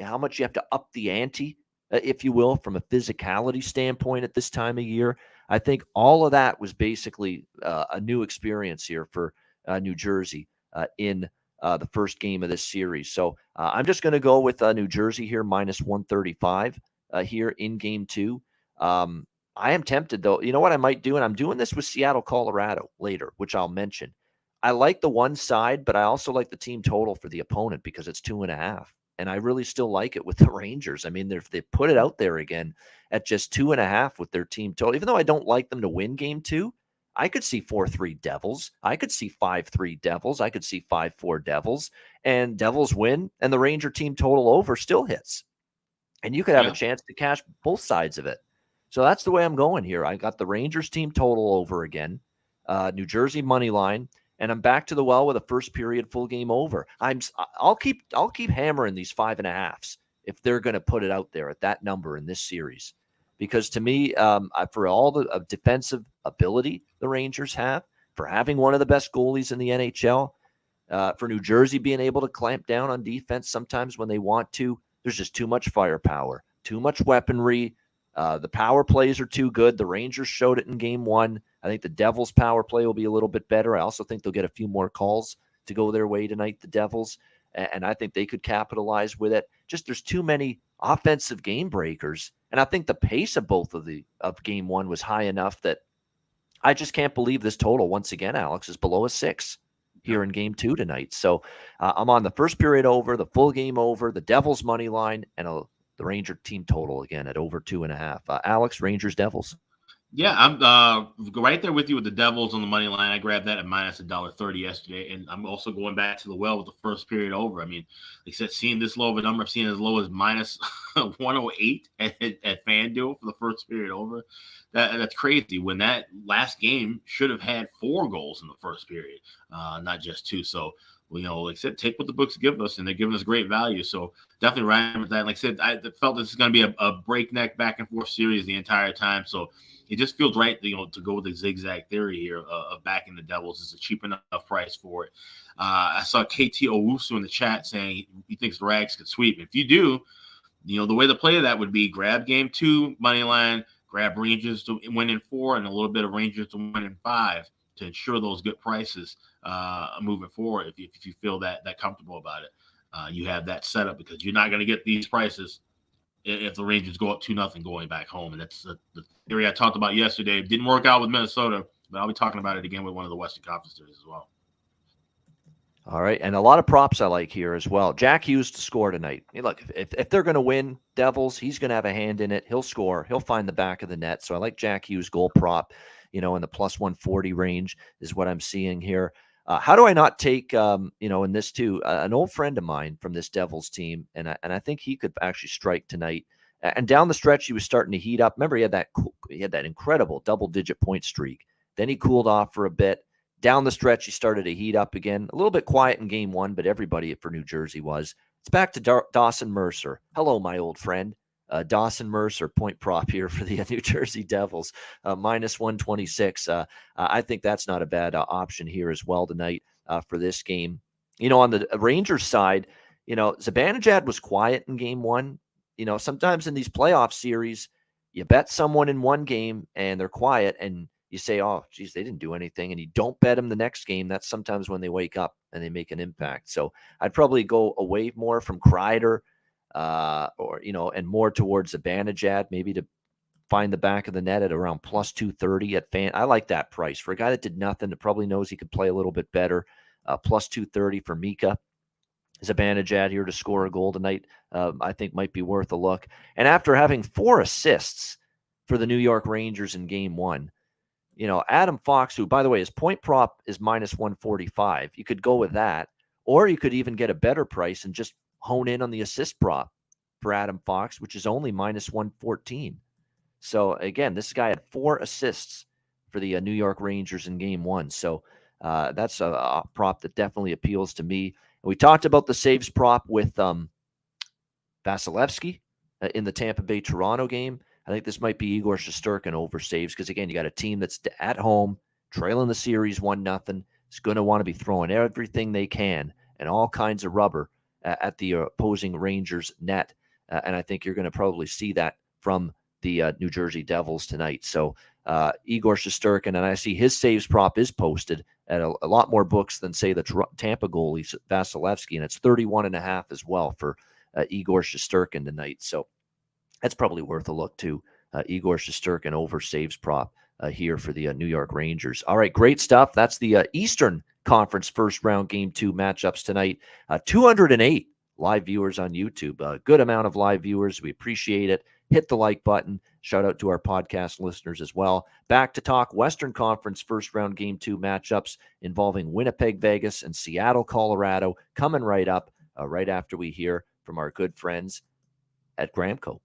how much you have to up the ante, if you will, from a physicality standpoint at this time of year. I think all of that was basically uh, a new experience here for uh, New Jersey uh, in the first game of this series. So I'm just going to go with New Jersey here, minus 135 here in game two. Um, I am tempted though. You know what I might do? And I'm doing this with Seattle, Colorado later, which I'll mention. I like the one side, but I also like the team total for the opponent because it's two and a half. And I really still like it with the Rangers. I mean, they they put it out there again at just two and a half with their team total. Even though I don't like them to win game two, I could see 4 3 Devils. I could see 5 3 Devils. I could see 5 4 Devils. And Devils win, and the Ranger team total over still hits. And you could have yeah. a chance to cash both sides of it. So that's the way I'm going here. I got the Rangers team total over again, uh, New Jersey money line, and I'm back to the well with a first period full game over. I'm I'll keep I'll keep hammering these five and a halfs if they're going to put it out there at that number in this series, because to me, um, for all the uh, defensive ability the Rangers have, for having one of the best goalies in the NHL, uh, for New Jersey being able to clamp down on defense sometimes when they want to, there's just too much firepower, too much weaponry uh, the power plays are too good. The Rangers showed it in game one. I think the Devils' power play will be a little bit better. I also think they'll get a few more calls to go their way tonight, the Devils. And I think they could capitalize with it. Just there's too many offensive game breakers. And I think the pace of both of the of game one was high enough that I just can't believe this total once again, Alex, is below a six. here in game two tonight. So uh, I'm on the first period over, the full game over, the Devils money line, and a, the Ranger team total again at over two and a half. Uh, Alex, Rangers, Devils. Yeah, I'm uh, right there with you with the Devils on the money line. I grabbed that at minus a dollar thirty yesterday, and I'm also going back to the well with the first period over. I mean, like I said, seeing this low of a number, I've seen as low as minus [LAUGHS] 108 at, at FanDuel for the first period over. That that's crazy. When that last game should have had four goals in the first period, uh, not just two. So you know, like I said, take what the books give us, and they're giving us great value. So definitely right with that. Like I said, I felt this is going to be a, a breakneck back and forth series the entire time. So it just feels right, you know, to go with the zigzag theory here uh, of backing the Devils. is a cheap enough price for it. Uh, I saw KT Owusu in the chat saying he thinks the Rags could sweep. If you do, you know, the way to play that would be grab game two money line, grab Rangers to win in four, and a little bit of Rangers to win in five to ensure those good prices uh, moving forward. If you, if you feel that that comfortable about it, uh, you have that set up because you're not going to get these prices if the Rangers go up two nothing going back home, and that's the, the, theory I talked about yesterday. It didn't work out with Minnesota, but I'll be talking about it again with one of the Western Conference series as well. All right, and a lot of props I like here as well. Jack Hughes to score tonight. Hey, look, if, if they're going to win, Devils, he's going to have a hand in it. He'll score. He'll find the back of the net. So I like Jack Hughes goal prop. You know, in the plus one forty range is what I'm seeing here. Uh, how do I not take, um, you know, in this too, uh, an old friend of mine from this Devils team, and I, and I think he could actually strike tonight. And down the stretch, he was starting to heat up. Remember, he had that he had that incredible double digit point streak. Then he cooled off for a bit. Down the stretch, he started to heat up again. A little bit quiet in game one, but everybody for New Jersey was. It's back to Dawson Mercer. Hello, my old friend. Uh, Dawson Mercer, point prop here for the [LAUGHS] New Jersey Devils, uh, minus 126. Uh, I think that's not a bad uh, option here as well tonight uh, for this game. You know, on the Rangers side, you know, Zibanejad was quiet in game one. You know, sometimes in these playoff series, you bet someone in one game and they're quiet and you say, oh, geez, they didn't do anything. And you don't bet them the next game. That's sometimes when they wake up and they make an impact. So I'd probably go away more from Kreider uh, or you know, and more towards Zibanejad, maybe to find the back of the net at around plus 230 at fan. I like that price for a guy that did nothing that probably knows he could play a little bit better. Uh, plus 230 for Mika. Zibanejad here to score a goal tonight, uh, I think might be worth a look. And after having four assists for the New York Rangers in game one, you know, Adam Fox, who, by the way, his point prop is minus 145. You could go with that, or you could even get a better price and just hone in on the assist prop for Adam Fox, which is only minus 114. So again, this guy had four assists for the uh, New York Rangers in game one. So uh, that's a, a, prop that definitely appeals to me. And we talked about the saves prop with um, Vasilevskiy uh, in the Tampa Bay Toronto game. I think this might be Igor Shesterkin over saves because again, you got a team that's at home, trailing the series one nothing. It's going to want to be throwing everything they can and all kinds of rubber at the opposing Rangers net. Uh, and I think you're going to probably see that from the uh, New Jersey Devils tonight. So uh, Igor Shesterkin, and I see his saves prop is posted at a, a lot more books than say the Tampa goalie Vasilevskiy, and it's 31 and a half as well for uh, Igor Shesterkin tonight. So that's probably worth a look. Uh, Igor Shesterkin over saves prop uh, here for the New York Rangers. All right, great stuff. That's the Eastern Conference first round game two matchups tonight. Uh, 208 live viewers on YouTube. A good amount of live viewers. We appreciate it. Hit the like button. Shout out to our podcast listeners as well. Back to talk Western Conference first round game two matchups involving Winnipeg, Vegas, and Seattle, Colorado, coming right up uh, right after we hear from our good friends at Gramco.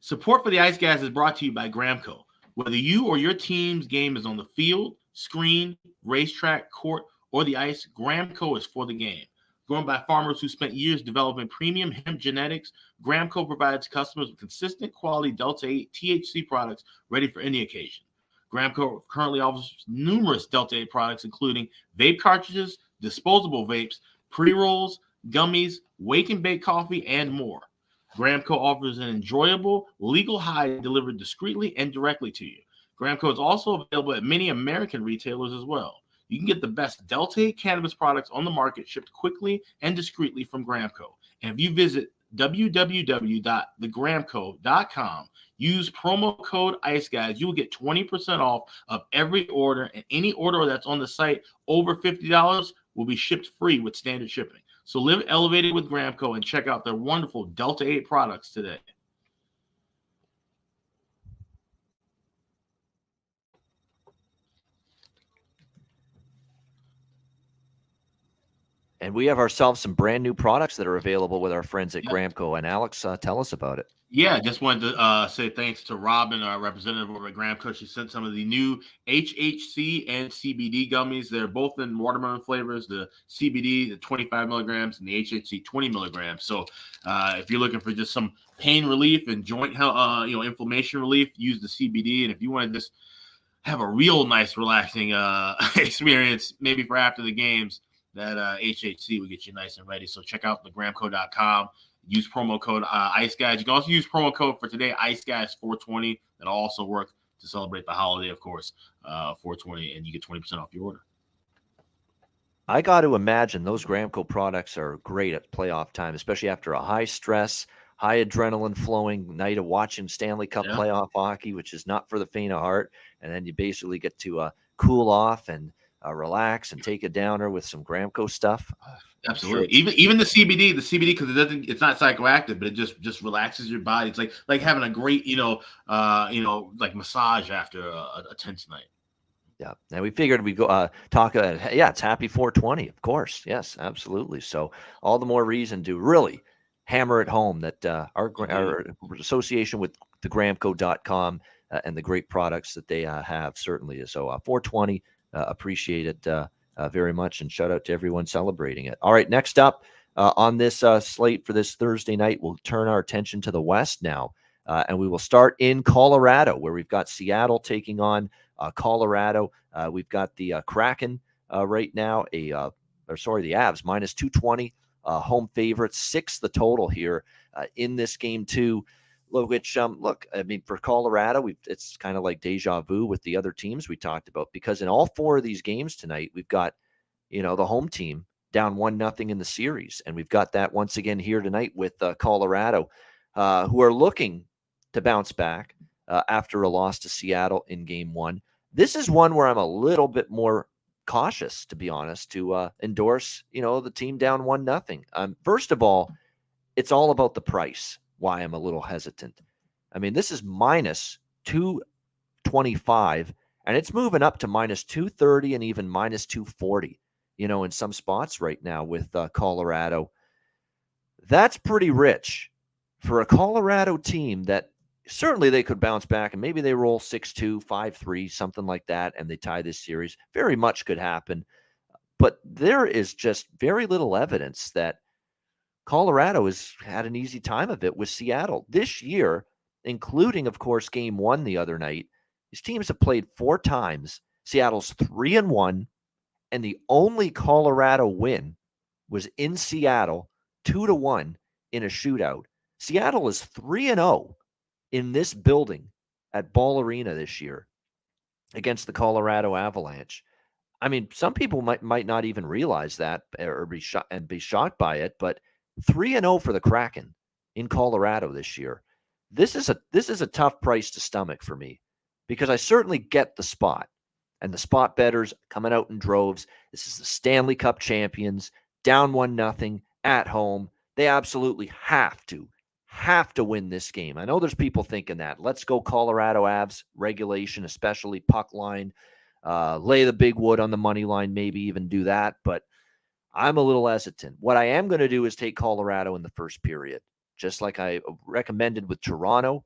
Support for the Ice Guys is brought to you by Gramco. Whether you or your team's game is on the field, screen, racetrack, court, or the ice, Gramco is for the game. Grown by farmers who spent years developing premium hemp genetics, Gramco provides customers with consistent quality Delta 8 THC products ready for any occasion. Gramco currently offers numerous Delta 8 products, including vape cartridges, disposable vapes, pre rolls, gummies, wake and bake coffee, and more. Gramco offers an enjoyable, legal high delivered discreetly and directly to you. Gramco is also available at many American retailers as well. You can get the best Delta 8 cannabis products on the market shipped quickly and discreetly from Gramco. And if you visit www.thegramco.com. Use promo code ICE Guys. You will get 20% off of every order, and any order that's on the site over $50 will be shipped free with standard shipping. So live elevated with Gramco and check out their wonderful Delta 8 products today. And we have ourselves some brand new products that are available with our friends at. Gramco. And Alex, uh, tell us about it. Yeah, just wanted to uh, say thanks to Robin, our representative over at Gramco. She sent some of the new HHC and CBD gummies. They're both in watermelon flavors. The CBD, the 25 milligrams, and the HHC 20 milligrams. So, uh, if you're looking for just some pain relief and joint, hel- uh, you know, inflammation relief, use the CBD. And if you want to just have a real nice, relaxing uh, [LAUGHS] experience, maybe for after the games, that uh, HHC will get you nice and ready. So check out the Gramco.com. Use promo code uh, Ice Guys. You can also use promo code for today, Ice Guys 420. That'll also work to celebrate the holiday, of course, uh, 420, and you get 20% off your order. I got to imagine those Gramco products are great at playoff time, especially after a high stress, high adrenaline flowing night of watching Stanley Cup Yeah. playoff hockey, which is not for the faint of heart. And then you basically get to uh, cool off and uh, relax and take a downer with some Gramco stuff. Absolutely. Sure. Even even the CBD, the CBD because it doesn't it's not psychoactive, but it just just relaxes your body. It's like like having a great, you know, uh, you know, like massage after a, a tense night. Yeah, and we figured we go uh, talk. Uh, yeah, it's happy 420, of course. Yes, absolutely. So all the more reason to really hammer it home that uh, our, our association with the Gramco.com uh, and the great products that they uh, have certainly is. So uh, 420, uh, appreciate it uh, uh, very much, and shout out to everyone celebrating it. All right, next up uh, on this uh, slate for this Thursday night, we'll turn our attention to the West now, uh, and we will start in Colorado, where we've got Seattle taking on uh, Colorado. Uh, we've got the uh, Kraken uh, right now, a uh, or sorry, the Avs minus 220, uh, home favorites, six the total here uh, in this game too. Which um, look, I mean, for Colorado, we it's kind of like deja vu with the other teams we talked about because in all four of these games tonight, we've got you know the home team down one nothing in the series, and we've got that once again here tonight with uh, Colorado, uh, who are looking to bounce back uh, after a loss to Seattle in Game One. This is one where I'm a little bit more cautious, to be honest, to uh, endorse you know the team down one nothing. Um, first of all, it's all about the price. Why I'm a little hesitant. I mean, this is minus two twenty five, and it's moving up to minus two thirty and even minus two forty. You know, in some spots right now with uh, Colorado. That's pretty rich for a Colorado team that certainly they could bounce back and maybe they roll 6-2 5-3 something like that and they tie this series very much could happen but there is just very little evidence that colorado has had an easy time of it with seattle. This year including of course game one the other night these teams have played four times. Seattle's three and one and the only colorado win was in seattle two to one in a shootout. Seattle is three and oh in this building at Ball Arena this year against the Colorado Avalanche. I mean, some people might might not even realize that eh, or be shocked and be shocked by it, but 3 and 0 for the Kraken in Colorado this year. This is a this is a tough price to stomach for me because I certainly get the spot and the spot betters coming out in droves. This is the Stanley Cup champions, down one nothing at home. They absolutely have to have to win this game. I know there's people thinking that. Let's go Colorado Avs regulation, especially puck line. Uh, lay the big wood on the money line, maybe even do that. But I'm a little hesitant. What I am going to do is take Colorado in the first period, just like I recommended with Toronto.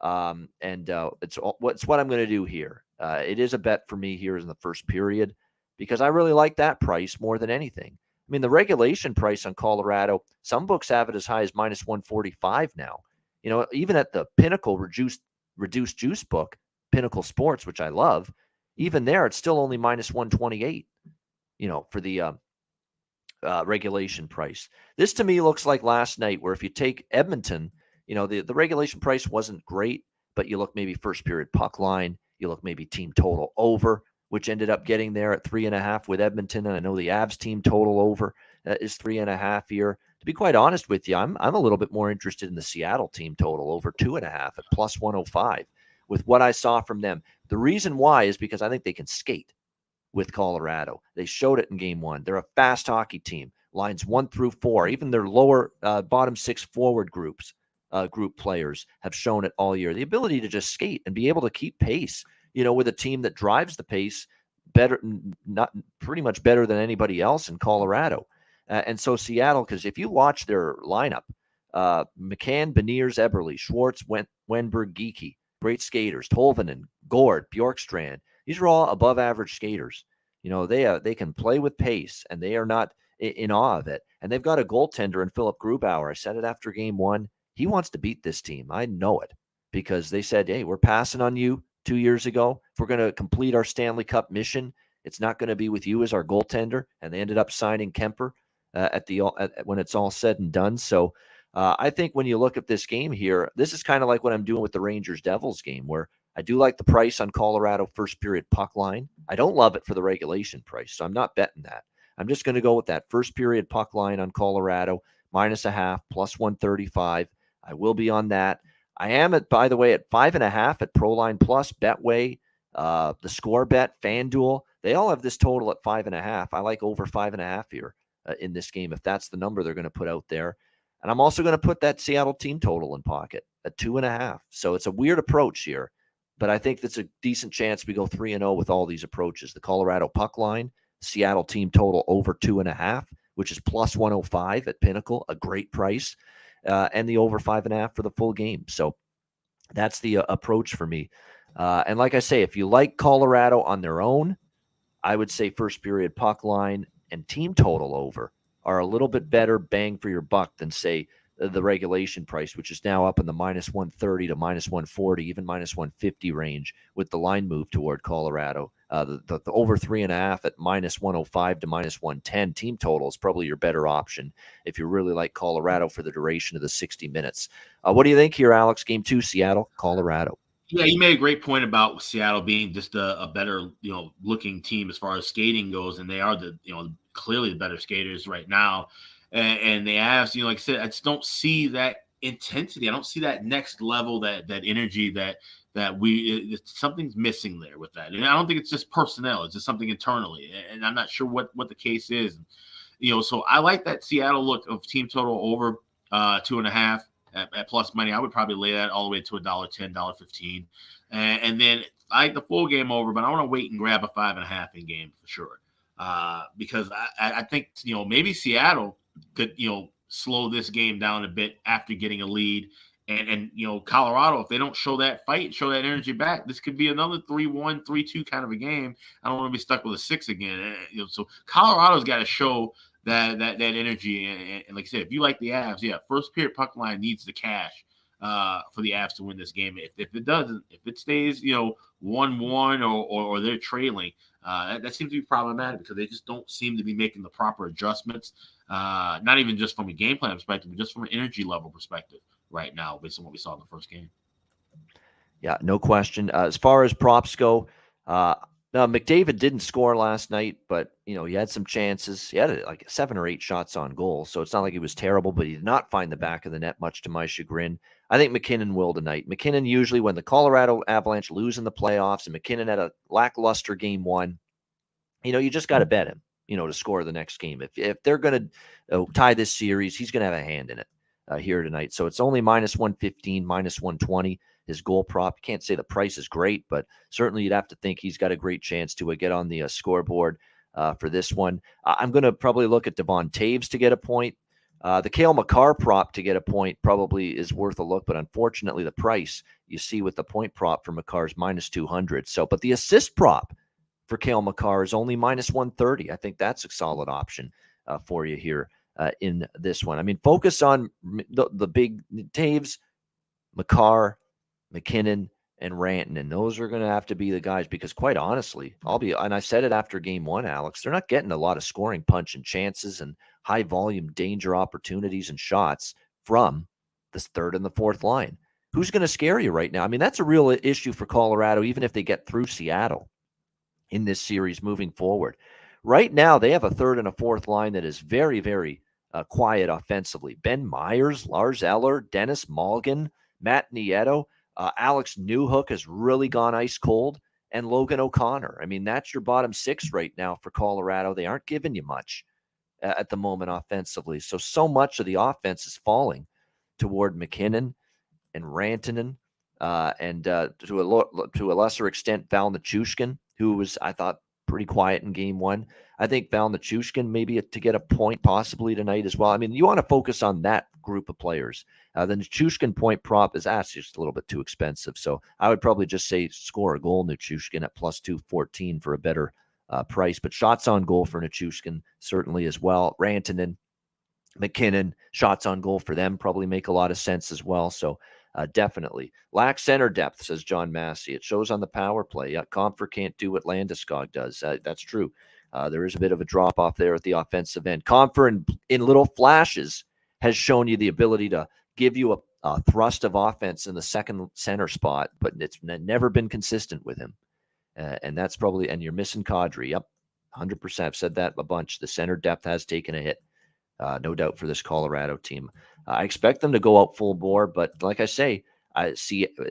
Um, and uh, it's what's what I'm going to do here. Uh, it is a bet for me here in the first period because I really like that price more than anything. I mean, the regulation price on Colorado, some books have it as high as minus 145 now. You know, even at the Pinnacle reduced reduced juice book, Pinnacle Sports, which I love, even there it's still only minus 128. You know, for the uh, uh, regulation price. This to me looks like last night, where if you take Edmonton, you know, the the regulation price wasn't great, but you look maybe first period puck line, you look maybe team total over which ended up getting there at three and a half with Edmonton. And I know the Avs team total over uh, is three and a half here. to be quite honest with you, I'm I'm a little bit more interested in the Seattle team total over two and a half at plus 105 with what I saw from them. The reason why is because I think they can skate with Colorado. They showed it in game one. They're a fast hockey team, lines one through four, even their lower uh, bottom six forward groups, uh, group players have shown it all year. The ability to just skate and be able to keep pace, you know, with a team that drives the pace better, not pretty much better than anybody else in Colorado. Uh, and so Seattle, because if you watch their lineup, uh, McCann, Beniers, Eberle, Schwartz, Wen- Wennberg, Geekie, great skaters, Tolvanen, Gourde, Bjorkstrand. These are all above average skaters. You know, they uh, they can play with pace and they are not in, awe of it. And they've got a goaltender in Philipp Grubauer. I said it after game one. He wants to beat this team. I know it because they said, hey, we're passing on you two years ago. If we're going to complete our Stanley Cup mission, it's not going to be with you as our goaltender. And they ended up signing Kuemper uh, at the at, when it's all said and done. So uh, I think when you look at this game here, this is kind of like what I'm doing with the Rangers Devils game, where I do like the price on Colorado first period puck line. I don't love it for the regulation price, so I'm not betting that. I'm just going to go with that first period puck line on Colorado minus a half plus 135. I will be on that. I am at, by the way, at five and a half at Proline Plus, Betway, uh, the Score Bet, FanDuel. They all have this total at five and a half. I like over five and a half here uh, in this game if that's the number they're going to put out there. And I'm also going to put that Seattle team total in pocket at two and a half. So it's a weird approach here, but I think that's a decent chance we go three and zero oh with all these approaches. The Colorado puck line, Seattle team total over two and a half, which is plus 105 at Pinnacle, a great price, uh, and the over five and a half for the full game. So that's the uh, approach for me. Uh, and like I say, if you like Colorado on their own, I would say first period puck line and team total over are a little bit better bang for your buck than say the regulation price, which is now up in the minus 130 to minus 140, even minus 150 range with the line move toward Colorado. Uh, the, the, the, over three and a half at minus 105 to minus 110 team total is probably your better option if you really like Colorado for the duration of the 60 minutes. Uh, what do you think here, Alex? Game two, Seattle, Colorado. Yeah, you made a great point about Seattle being just a, a, better, you know, looking team as far as skating goes, and they are the, you know, clearly the better skaters right now. And, and the Avs, you know, like I said, I just don't see that intensity. I don't see that next level, that that energy that that we it, something's missing there with that. And I don't think it's just personnel; it's just something internally. And I'm not sure what what the case is. You know, so I like that Seattle look of team total over uh, two and a half at, at, plus money. I would probably lay that all the way to a dollar ten, dollar fifteen, and, and then I like the full game over, but I want to wait and grab a five and a half in game for sure, uh, because I, I think you know maybe Seattle could you know slow this game down a bit after getting a lead. And, and you know Colorado, if they don't show that fight, show that energy back, this could be another 3-1, 3-2 kind of a game. I don't want to be stuck with a six again. Eh, you know, so Colorado's got to show that that that energy. And, and, like I said, if you like the Avs, yeah, first period puck line needs the cash uh, for the Avs to win this game. If, if it doesn't, if it stays, you know, one one or, or, or they're trailing, uh, that, that, seems to be problematic because they just don't seem to be making the proper adjustments. Uh, not even just from a game plan perspective, but just from an energy level perspective right now, based on what we saw in the first game. Yeah, no question. Uh, as far as props go, uh, now, McDavid didn't score last night, but you know he had some chances. He had like seven or eight shots on goal, so it's not like he was terrible. But he did not find the back of the net, much to my chagrin. I think MacKinnon will tonight. MacKinnon usually, when the Colorado Avalanche lose in the playoffs, and MacKinnon had a lackluster game one, you know you just got to bet him, you know, to score the next game. If if they're going to uh, tie this series, he's going to have a hand in it uh, here tonight. So it's only minus one fifteen, minus one twenty his goal prop. Can't say the price is great, but certainly you'd have to think he's got a great chance to uh, get on the uh, scoreboard uh, for this one. I'm going to probably look at Devon Toews to get a point. Uh, the Cale Makar prop to get a point probably is worth a look, but unfortunately, the price you see with the point prop for Makar's minus 200. So, but the assist prop for Cale Makar is only minus 130. I think that's a solid option uh, for you here uh, in this one. I mean, focus on the, the big Toews, Makar, MacKinnon, and Ranton. And those are going to have to be the guys because, quite honestly, I'll be, and I said it after game one, Alex, they're not getting a lot of scoring punch and chances and high volume danger opportunities and shots from this third and the fourth line. Who's going to scare you right now? I mean, that's a real issue for Colorado, even if they get through Seattle in this series moving forward. Right now, they have a third and a fourth line that is very, very uh, quiet offensively. Ben Meyers, Lars Eller, Denis Malgin, Matt Nieto, uh, Alex Newhook has really gone ice cold, and Logan O'Connor. I mean, that's your bottom six right now for Colorado. They aren't giving you much uh, at the moment offensively. So, so much of the offense is falling toward MacKinnon and Rantanen, uh, and uh, to a lo- to a lesser extent, Val Nichushkin, who was I thought pretty quiet in game one. I think Val Nichushkin maybe to get a point possibly tonight as well. I mean, you want to focus on that group of players. Uh, the Nichushkin point prop is actually just a little bit too expensive. So I would probably just say score a goal Nichushkin at plus 214 for a better uh, price. But shots on goal for Nichushkin certainly as well. Rantanen, MacKinnon, shots on goal for them probably make a lot of sense as well. So uh, definitely. Lack center depth, says John Massey. It shows on the power play. Uh, can't do what Landeskog does. Uh, that's true. Uh, there is a bit of a drop off there at the offensive end. Compher, in, in little flashes, has shown you the ability to give you a, a thrust of offense in the second center spot, but it's never been consistent with him. And that's probably, and you're missing Kadri. Yep, 100%. I've said that a bunch. The center depth has taken a hit, uh, no doubt, for this Colorado team. I expect them to go out full bore, but like I say, I see uh,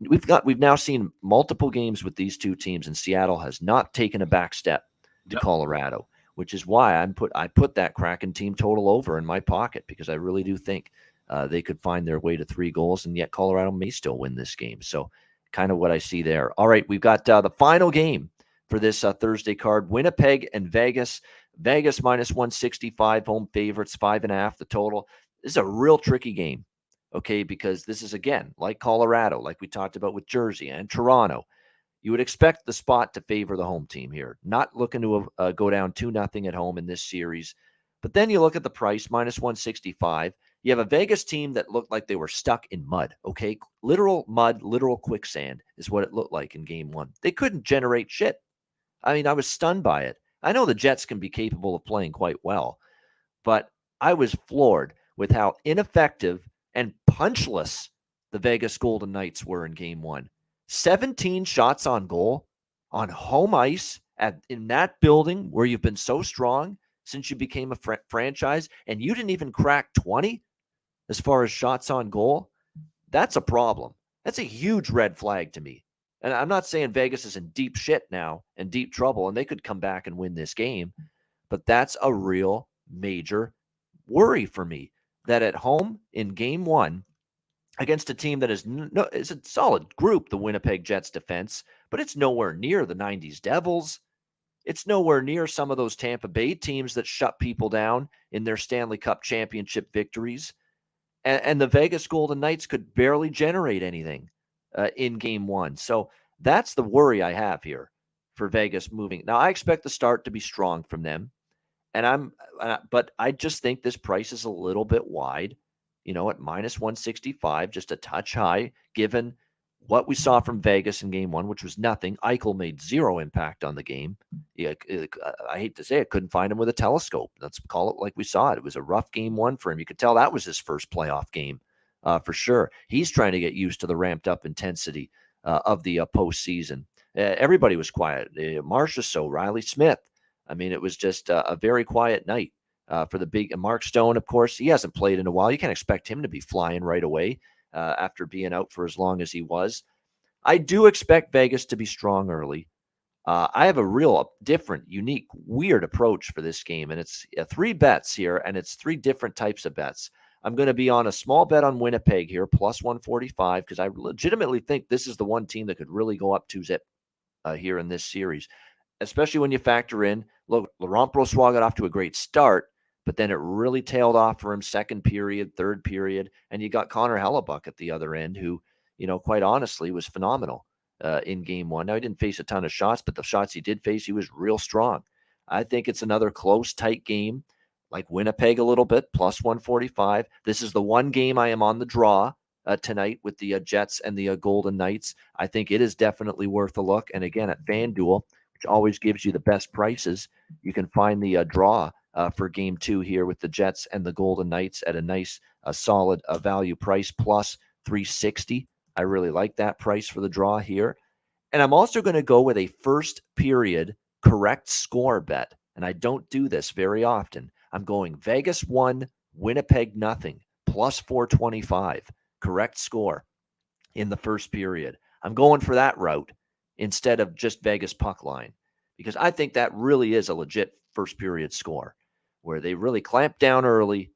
we've got we've now seen multiple games with these two teams, and Seattle has not taken a back step to yep. Colorado, which is why I'm put I put that Kraken team total over in my pocket because I really do think uh, they could find their way to three goals, and yet Colorado may still win this game. So, kind of what I see there. All right, we've got uh, the final game for this uh, Thursday card: Winnipeg and Vegas. Vegas minus 165 home favorites, five and a half the total. This is a real tricky game, okay? Because this is, again, like Colorado, like we talked about with Jersey and Toronto. You would expect the spot to favor the home team here, not looking to uh, go down 2 nothing at home in this series. But then you look at the price, minus 165. You have a Vegas team that looked like they were stuck in mud, okay? Literal mud, literal quicksand is what it looked like in game one. They couldn't generate shit. I mean, I was stunned by it. I know the Jets can be capable of playing quite well, but I was floored with how ineffective and punchless the Vegas Golden Knights were in game one. 17 shots on goal on home ice at in that building where you've been so strong since you became a fr- franchise and you didn't even crack 20 as far as shots on goal. That's a problem. That's a huge red flag to me. And I'm not saying Vegas is in deep shit now and deep trouble and they could come back and win this game, but that's a real major worry for me that at home in game one against a team that is no is a solid group, the Winnipeg Jets defense, but it's nowhere near the 90s Devils. It's nowhere near some of those Tampa Bay teams that shut people down in their Stanley Cup championship victories. And, and the Vegas Golden Knights could barely generate anything uh, in game one. So that's the worry I have here for Vegas moving. Now, I expect the start to be strong from them and I'm, uh, but I just think this price is a little bit wide, you know, at minus 165, just a touch high, given what we saw from Vegas in game one, which was nothing. Eichel made zero impact on the game. Yeah, uh, I hate to say it, couldn't find him with a telescope. Let's call it like we saw it. It was a rough game one for him. You could tell that was his first playoff game uh, for sure. He's trying to get used to the ramped up intensity uh, of the uh, postseason. Uh, everybody was quiet. Uh, Marchessault, Riley Smith, I mean, it was just a, a very quiet night uh, for the big Mark Stone. Of course, he hasn't played in a while. You can't expect him to be flying right away uh, after being out for as long as he was. I do expect Vegas to be strong early. Uh, I have a real different, unique, weird approach for this game, and it's uh, three bets here, and it's three different types of bets. I'm going to be on a small bet on Winnipeg here, plus 145, because I legitimately think this is the one team that could really go up two zip uh, here in this series especially when you factor in look, Laurent Brossoit got off to a great start, but then it really tailed off for him second period, third period, and you got Connor Hellebuyck at the other end, who, you know, quite honestly was phenomenal uh, in game one. Now he didn't face a ton of shots, but the shots he did face, he was real strong. I think it's another close, tight game, like Winnipeg a little bit, plus 145. This is the one game I am on the draw uh, tonight with the uh, Jets and the uh, Golden Knights. I think it is definitely worth a look. And again, at FanDuel, which always gives you the best prices. You can find the uh, draw uh, for game two here with the Jets and the Golden Knights at a nice, uh, solid value price plus 360. I really like that price for the draw here. And I'm also going to go with a first period correct score bet. And I don't do this very often. I'm going Vegas one, Winnipeg nothing, plus 425. Correct score in the first period. I'm going for that route instead of just Vegas puck line because I think that really is a legit first period score where they really clamp down early.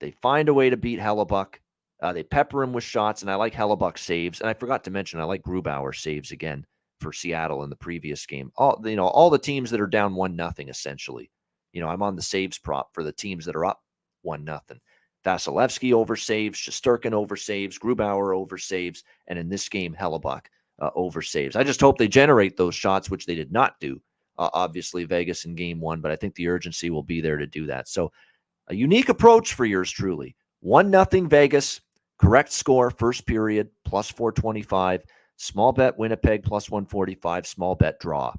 They find a way to beat Hellebuyck. Uh, they pepper him with shots, and I like Hellebuyck saves. And I forgot to mention, I like Grubauer saves again for Seattle in the previous game. All you know, all the teams that are down one nothing essentially. You know, I'm on the saves prop for the teams that are up one nothing. Vasilevskiy over saves, Shesterkin over saves, Grubauer over saves, and in this game, Hellebuyck uh, over saves. I just hope they generate those shots, which they did not do. Uh, obviously, Vegas in game one, but I think the urgency will be there to do that. So, a unique approach for yours truly. One nothing Vegas, correct score, first period, plus 425. Small bet Winnipeg, plus 145. Small bet draw,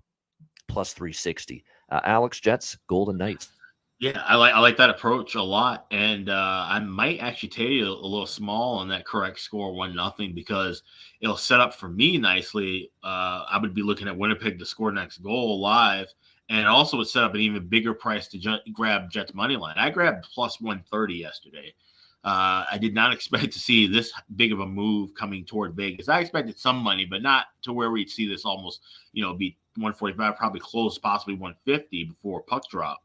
plus 360. Uh, Alex Jets, Golden Knights. Yeah, I like I like that approach a lot, and uh, I might actually take you a, little small on that correct score one nothing because it'll set up for me nicely. Uh, I would be looking at Winnipeg to score next goal live, and also would set up an even bigger price to ju- grab Jets money line. I grabbed plus one thirty yesterday. Uh, I did not [LAUGHS] expect to see this big of a move coming toward Vegas. I expected some money, but not to where we'd see this almost, you know, be 145, probably close, possibly 150 before puck drop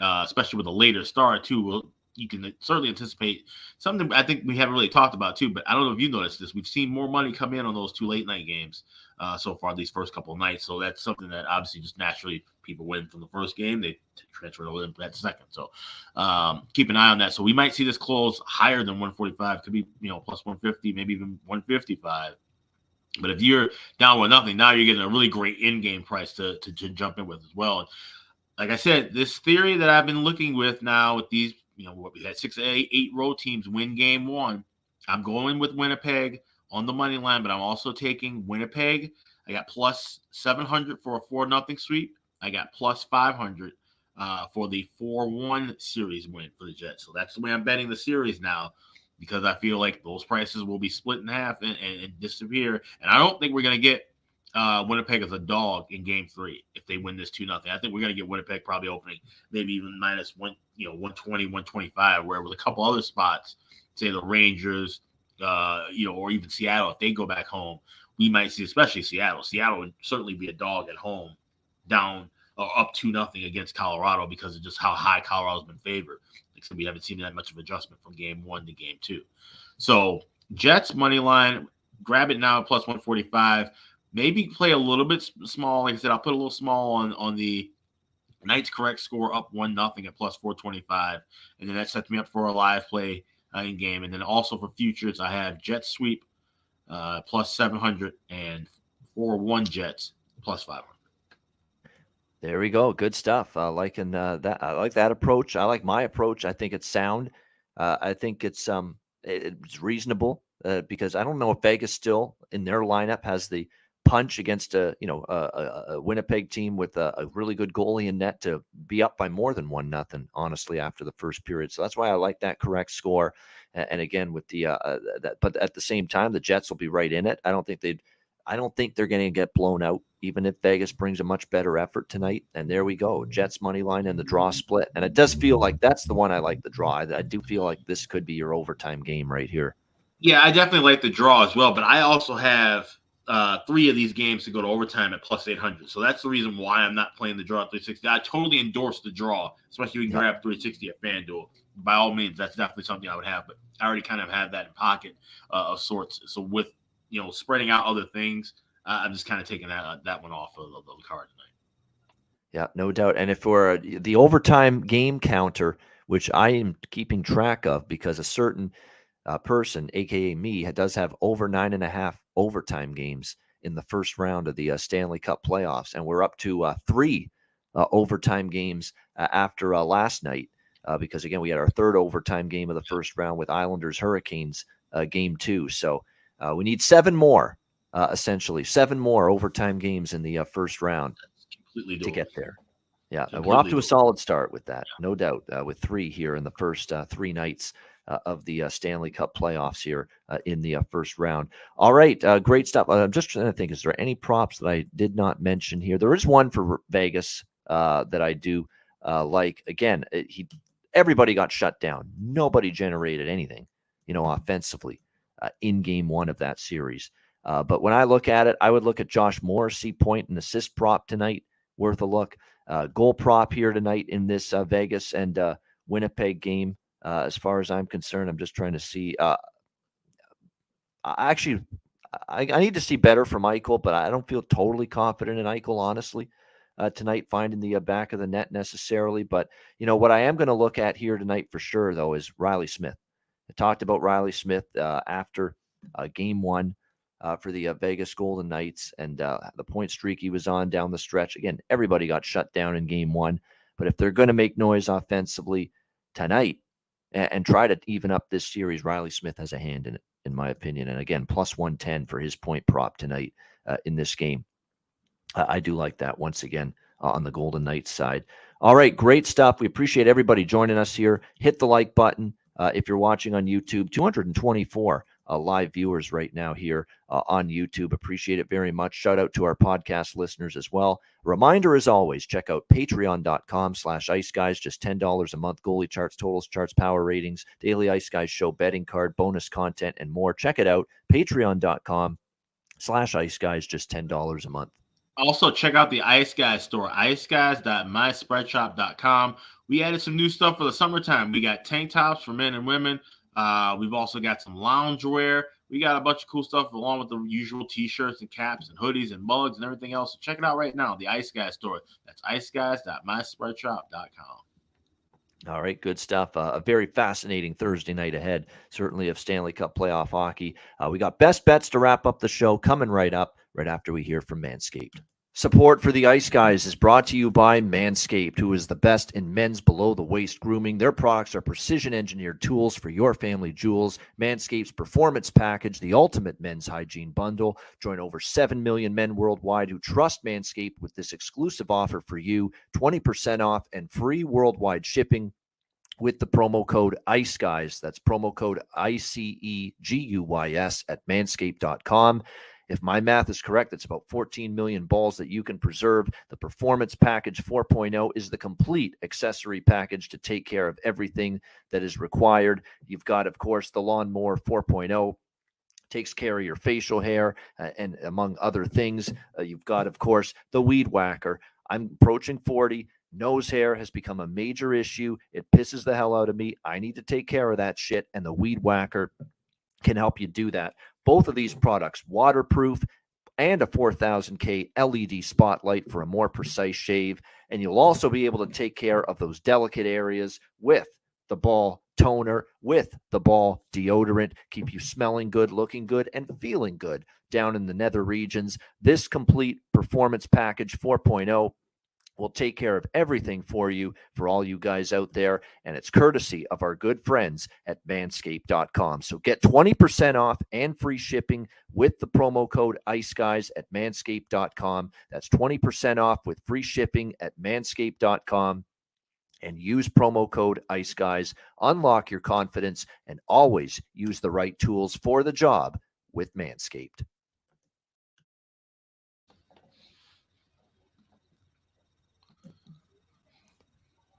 uh, especially with a later start too. You can certainly anticipate something I think we haven't really talked about too. But I don't know if you noticed this. We've seen more money come in on those two late night games uh, so far these first couple of nights. So that's something that obviously just naturally people win from the first game. They transfer over to that second. So um, keep an eye on that. So we might see this close higher than 145. Could be you know plus 150, maybe even 155. But if you're down with nothing, now you're getting a really great in-game price to, to, to jump in with as well like I said, this theory that I've been looking with now with these, you know, what we had six, eight, eight road teams win game one. I'm going with Winnipeg on the money line, but I'm also taking Winnipeg. I got plus 700 for a four nothing sweep. I got plus 500 uh, for the 4 1 series win for the Jets. So that's the way I'm betting the series now because I feel like those prices will be split in half and, and, and disappear. And I don't think we're going to get uh, Winnipeg as a dog in game three if they win this 2 nothing. I think we're going to get Winnipeg probably opening maybe even minus one, you know, 120, 125, where with a couple other spots, say the Rangers, uh, you know, or even Seattle, if they go back home, we might see, especially Seattle. Seattle would certainly be a dog at home, down or up two nothing against Colorado because of just how high Colorado's been favored. Except we haven't seen that much of adjustment from game one to game two. So Jets money line, grab it now plus 145 maybe play a little bit small. Like I said, I'll put a little small on on the Knights correct score up one nothing at plus four twenty five, and then that sets me up for a live play uh, in game. And then also for futures, I have Jet sweep uh, plus seven hundred and four one Jets plus five hundred. There we go. Good stuff. I liking uh, that. I like that approach. I like my approach. I think it's sound. Uh, I think it's um it's reasonable uh, because I don't know if Vegas still in their lineup has the punch against a you know a, a Winnipeg team with a, a, really good goalie in net to be up by more than one nothing. Honestly, after the first period, so that's why I like that correct score. And, again, with the uh, uh, that, but at the same time, the Jets will be right in it. I don't think they'd. I don't think they're going to get blown out, even if Vegas brings a much better effort tonight. And there we go, Jets money line and the draw split. And it does feel like that's the one I like the draw. I do feel like this could be your overtime game right here. Yeah, I definitely like the draw as well. But I also have uh, three of these games to go to overtime at plus 800. So that's the reason why I'm not playing the draw at 360. I totally endorse the draw, especially if you can grab 360 at FanDuel. By all means, that's definitely something I would have, but I already kind of have that in pocket uh, of sorts. So with, you know, spreading out other things, uh, I'm just kind of taking that, uh, that one off of the, the card tonight. Yeah, no doubt. And if we're the overtime game counter, which I am keeping track of because a certain – uh, person, aka me, does have over nine and a half overtime games in the first round of the uh, Stanley Cup playoffs, and we're up to uh, three uh, overtime games uh, after uh, last night. because again, we had our third overtime game of the first round with Islanders Hurricanes game two. So we need seven more, essentially seven more overtime games in the first round to get there. Yeah, we're off to a solid start with that, no doubt. with three here in the first three nights uh, of the uh, Stanley Cup playoffs here uh, in the uh, first round. All right, uh, great stuff. I'm just trying to think: is there any props that I did not mention here? There is one for Vegas uh, that I do like. Again, he Everybody got shut down. Nobody generated anything, you know, offensively uh, in game one of that series. Uh, but when I look at it, I would look at Josh Morrissey point and assist prop tonight, worth a look. Uh, goal prop here tonight in this uh, Vegas and uh, Winnipeg game. Uh, as far as I'm concerned, I'm just trying to see. I actually, I, I, need to see better from Eichel, but I don't feel totally confident in Eichel, honestly uh, tonight, finding the uh, back of the net necessarily. But, you know, what I am going to look at here tonight for sure, though, is Reilly Smith. I talked about Reilly Smith uh, after uh, game one uh, for the uh, Vegas Golden Knights and the point streak he was on down the stretch. Again, everybody got shut down in game one. But if they're going to make noise offensively tonight and, and try to even up this series, Reilly Smith has a hand in it, in my opinion. And again, plus 110 for his point prop tonight in this game. I do like that once again uh, on the Golden Knights side. All right, great stuff. We appreciate everybody joining us here. Hit the like button uh, if you're watching on YouTube. 224 uh, live viewers right now here uh, on YouTube. Appreciate it very much. Shout out to our podcast listeners as well. Reminder as always, check out patreon.com slash ice guys, just $10 a month. Goalie charts, totals charts, power ratings, daily ice guys show, betting card, bonus content, and more. Check it out. Patreon.com slash ice guys, just $10 a month. Also, check out the Ice Guys store, iceguys.myspreadshop.com. We added some new stuff for the summertime. We got tank tops for men and women. Uh, we've also got some loungewear. We got a bunch of cool stuff along with the usual t-shirts and caps and hoodies and mugs and everything else. So check it out right now, the Ice Guys store. That's iceguys.myspreadshop.com. All right, good stuff. Uh, a very fascinating Thursday night ahead, certainly of Stanley Cup playoff hockey. Uh, we got best bets to wrap up the show coming right up right after we hear from Manscaped. Support for the Ice Guys is brought to you by Manscaped, who is the best in men's below the waist grooming. Their products are precision engineered tools for your family jewels. Manscaped's performance package, the ultimate men's hygiene bundle. Join over 7 million men worldwide who trust Manscaped with this exclusive offer for you 20% off and free worldwide shipping with the promo code ICE Guys. That's promo code I C E G U Y S at manscaped.com. If my math is correct, it's about 14 million balls that you can preserve. The Performance Package 4.0 is the complete accessory package to take care of everything that is required. You've got, of course, the Lawnmower 4.0 takes care of your facial hair uh, and among other things. Uh, you've got, of course, the Weed Whacker. I'm approaching 40. Nose hair has become a major issue. It pisses the hell out of me. I need to take care of that shit, and the Weed Whacker can help you do that. Both of these products, waterproof and a 4000K LED spotlight for a more precise shave. And you'll also be able to take care of those delicate areas with the ball toner, with the ball deodorant, keep you smelling good, looking good, and feeling good down in the nether regions. This complete performance package 4.0 will take care of everything for you for all you guys out there. And it's courtesy of our good friends at manscaped.com. So get 20% off and free shipping with the promo code ICE Guys at manscaped.com. That's 20% off with free shipping at manscaped.com. And use promo code ICE Guys. Unlock your confidence and always use the right tools for the job with Manscaped.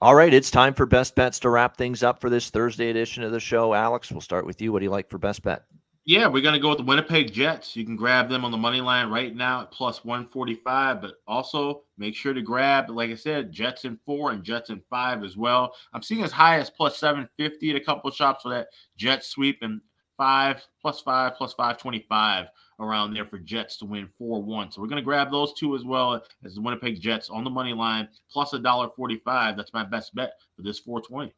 All right, it's time for best bets to wrap things up for this Thursday edition of the show. Alex, we'll start with you. What do you like for best bet? Yeah, we're going to go with the Winnipeg Jets. You can grab them on the money line right now at plus 145, but also make sure to grab, like I said, Jets in four and Jets in five as well. I'm seeing as high as plus 750 at a couple shops for that Jet sweep and five, plus five, plus 525 around there for Jets to win 4 1. So we're going to grab those two as well as the Winnipeg Jets on the money line, plus a dollar 45. That's my best bet for this 420.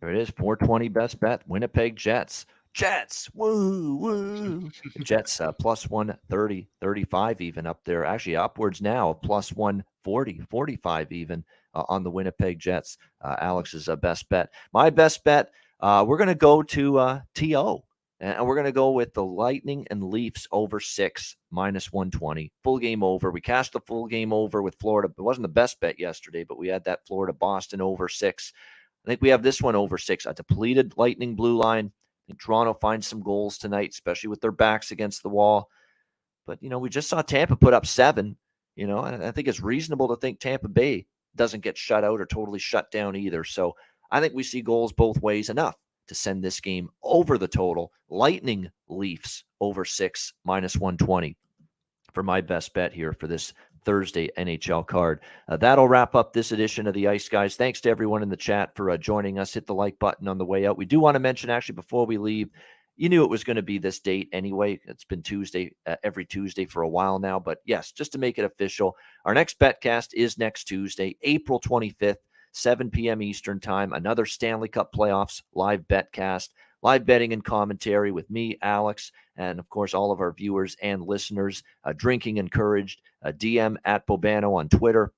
There it is 420 best bet. Winnipeg Jets. Jets, woo, woo. Jets uh, plus 130, 35 even up there. Actually, upwards now, plus 140, 45 even uh, on the Winnipeg Jets. Uh, Alex's uh, best bet. My best bet, uh, we're going to go to uh, TO. And we're going to go with the Lightning and Leafs over six, minus 120. Full game over. We cashed the full game over with Florida. It wasn't the best bet yesterday, but we had that Florida Boston over six. I think we have this one over six. A depleted Lightning blue line. I think Toronto finds some goals tonight, especially with their backs against the wall. But, you know, we just saw Tampa put up seven. You know, I think it's reasonable to think Tampa Bay doesn't get shut out or totally shut down either. So I think we see goals both ways enough to send this game over the total. Lightning Leafs over six minus 120 for my best bet here for this Thursday NHL card. Uh, that'll wrap up this edition of the Ice Guys. Thanks to everyone in the chat for uh, joining us. Hit the like button on the way out. We do want to mention, actually, before we leave, you knew it was going to be this date anyway. It's been Tuesday, uh, every Tuesday for a while now. But yes, just to make it official, our next betcast is next Tuesday, April 25th, 7 p.m. Eastern Time. Another Stanley Cup Playoffs live betcast live betting and commentary with me, Alex, and of course, all of our viewers and listeners. Uh, drinking encouraged. Uh, DM at Bobano on Twitter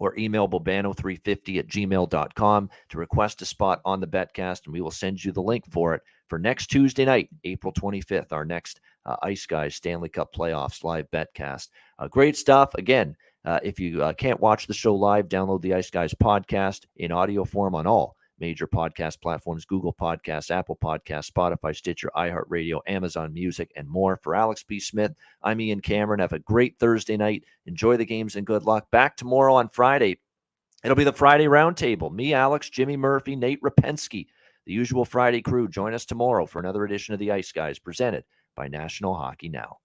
or email bobano350 at gmail.com to request a spot on the betcast, and we will send you the link for it for next Tuesday night, April 25th, our next uh, Ice Guys Stanley Cup Playoffs live betcast. Uh, great stuff. Again, uh, if you uh, can't watch the show live, download the Ice Guys podcast in audio form on all major podcast platforms Google Podcasts, Apple Podcasts, Spotify, Stitcher, iHeartRadio, Amazon Music, and more. For Alex B. Smith, I'm Ian Cameron. Have a great Thursday night. Enjoy the games and good luck. Back tomorrow on Friday. It'll be the Friday roundtable. Me, Alex, Jimmy Murphy, Nate Rapensky, the usual Friday crew. Join us tomorrow for another edition of the Ice Guys presented by National Hockey Now.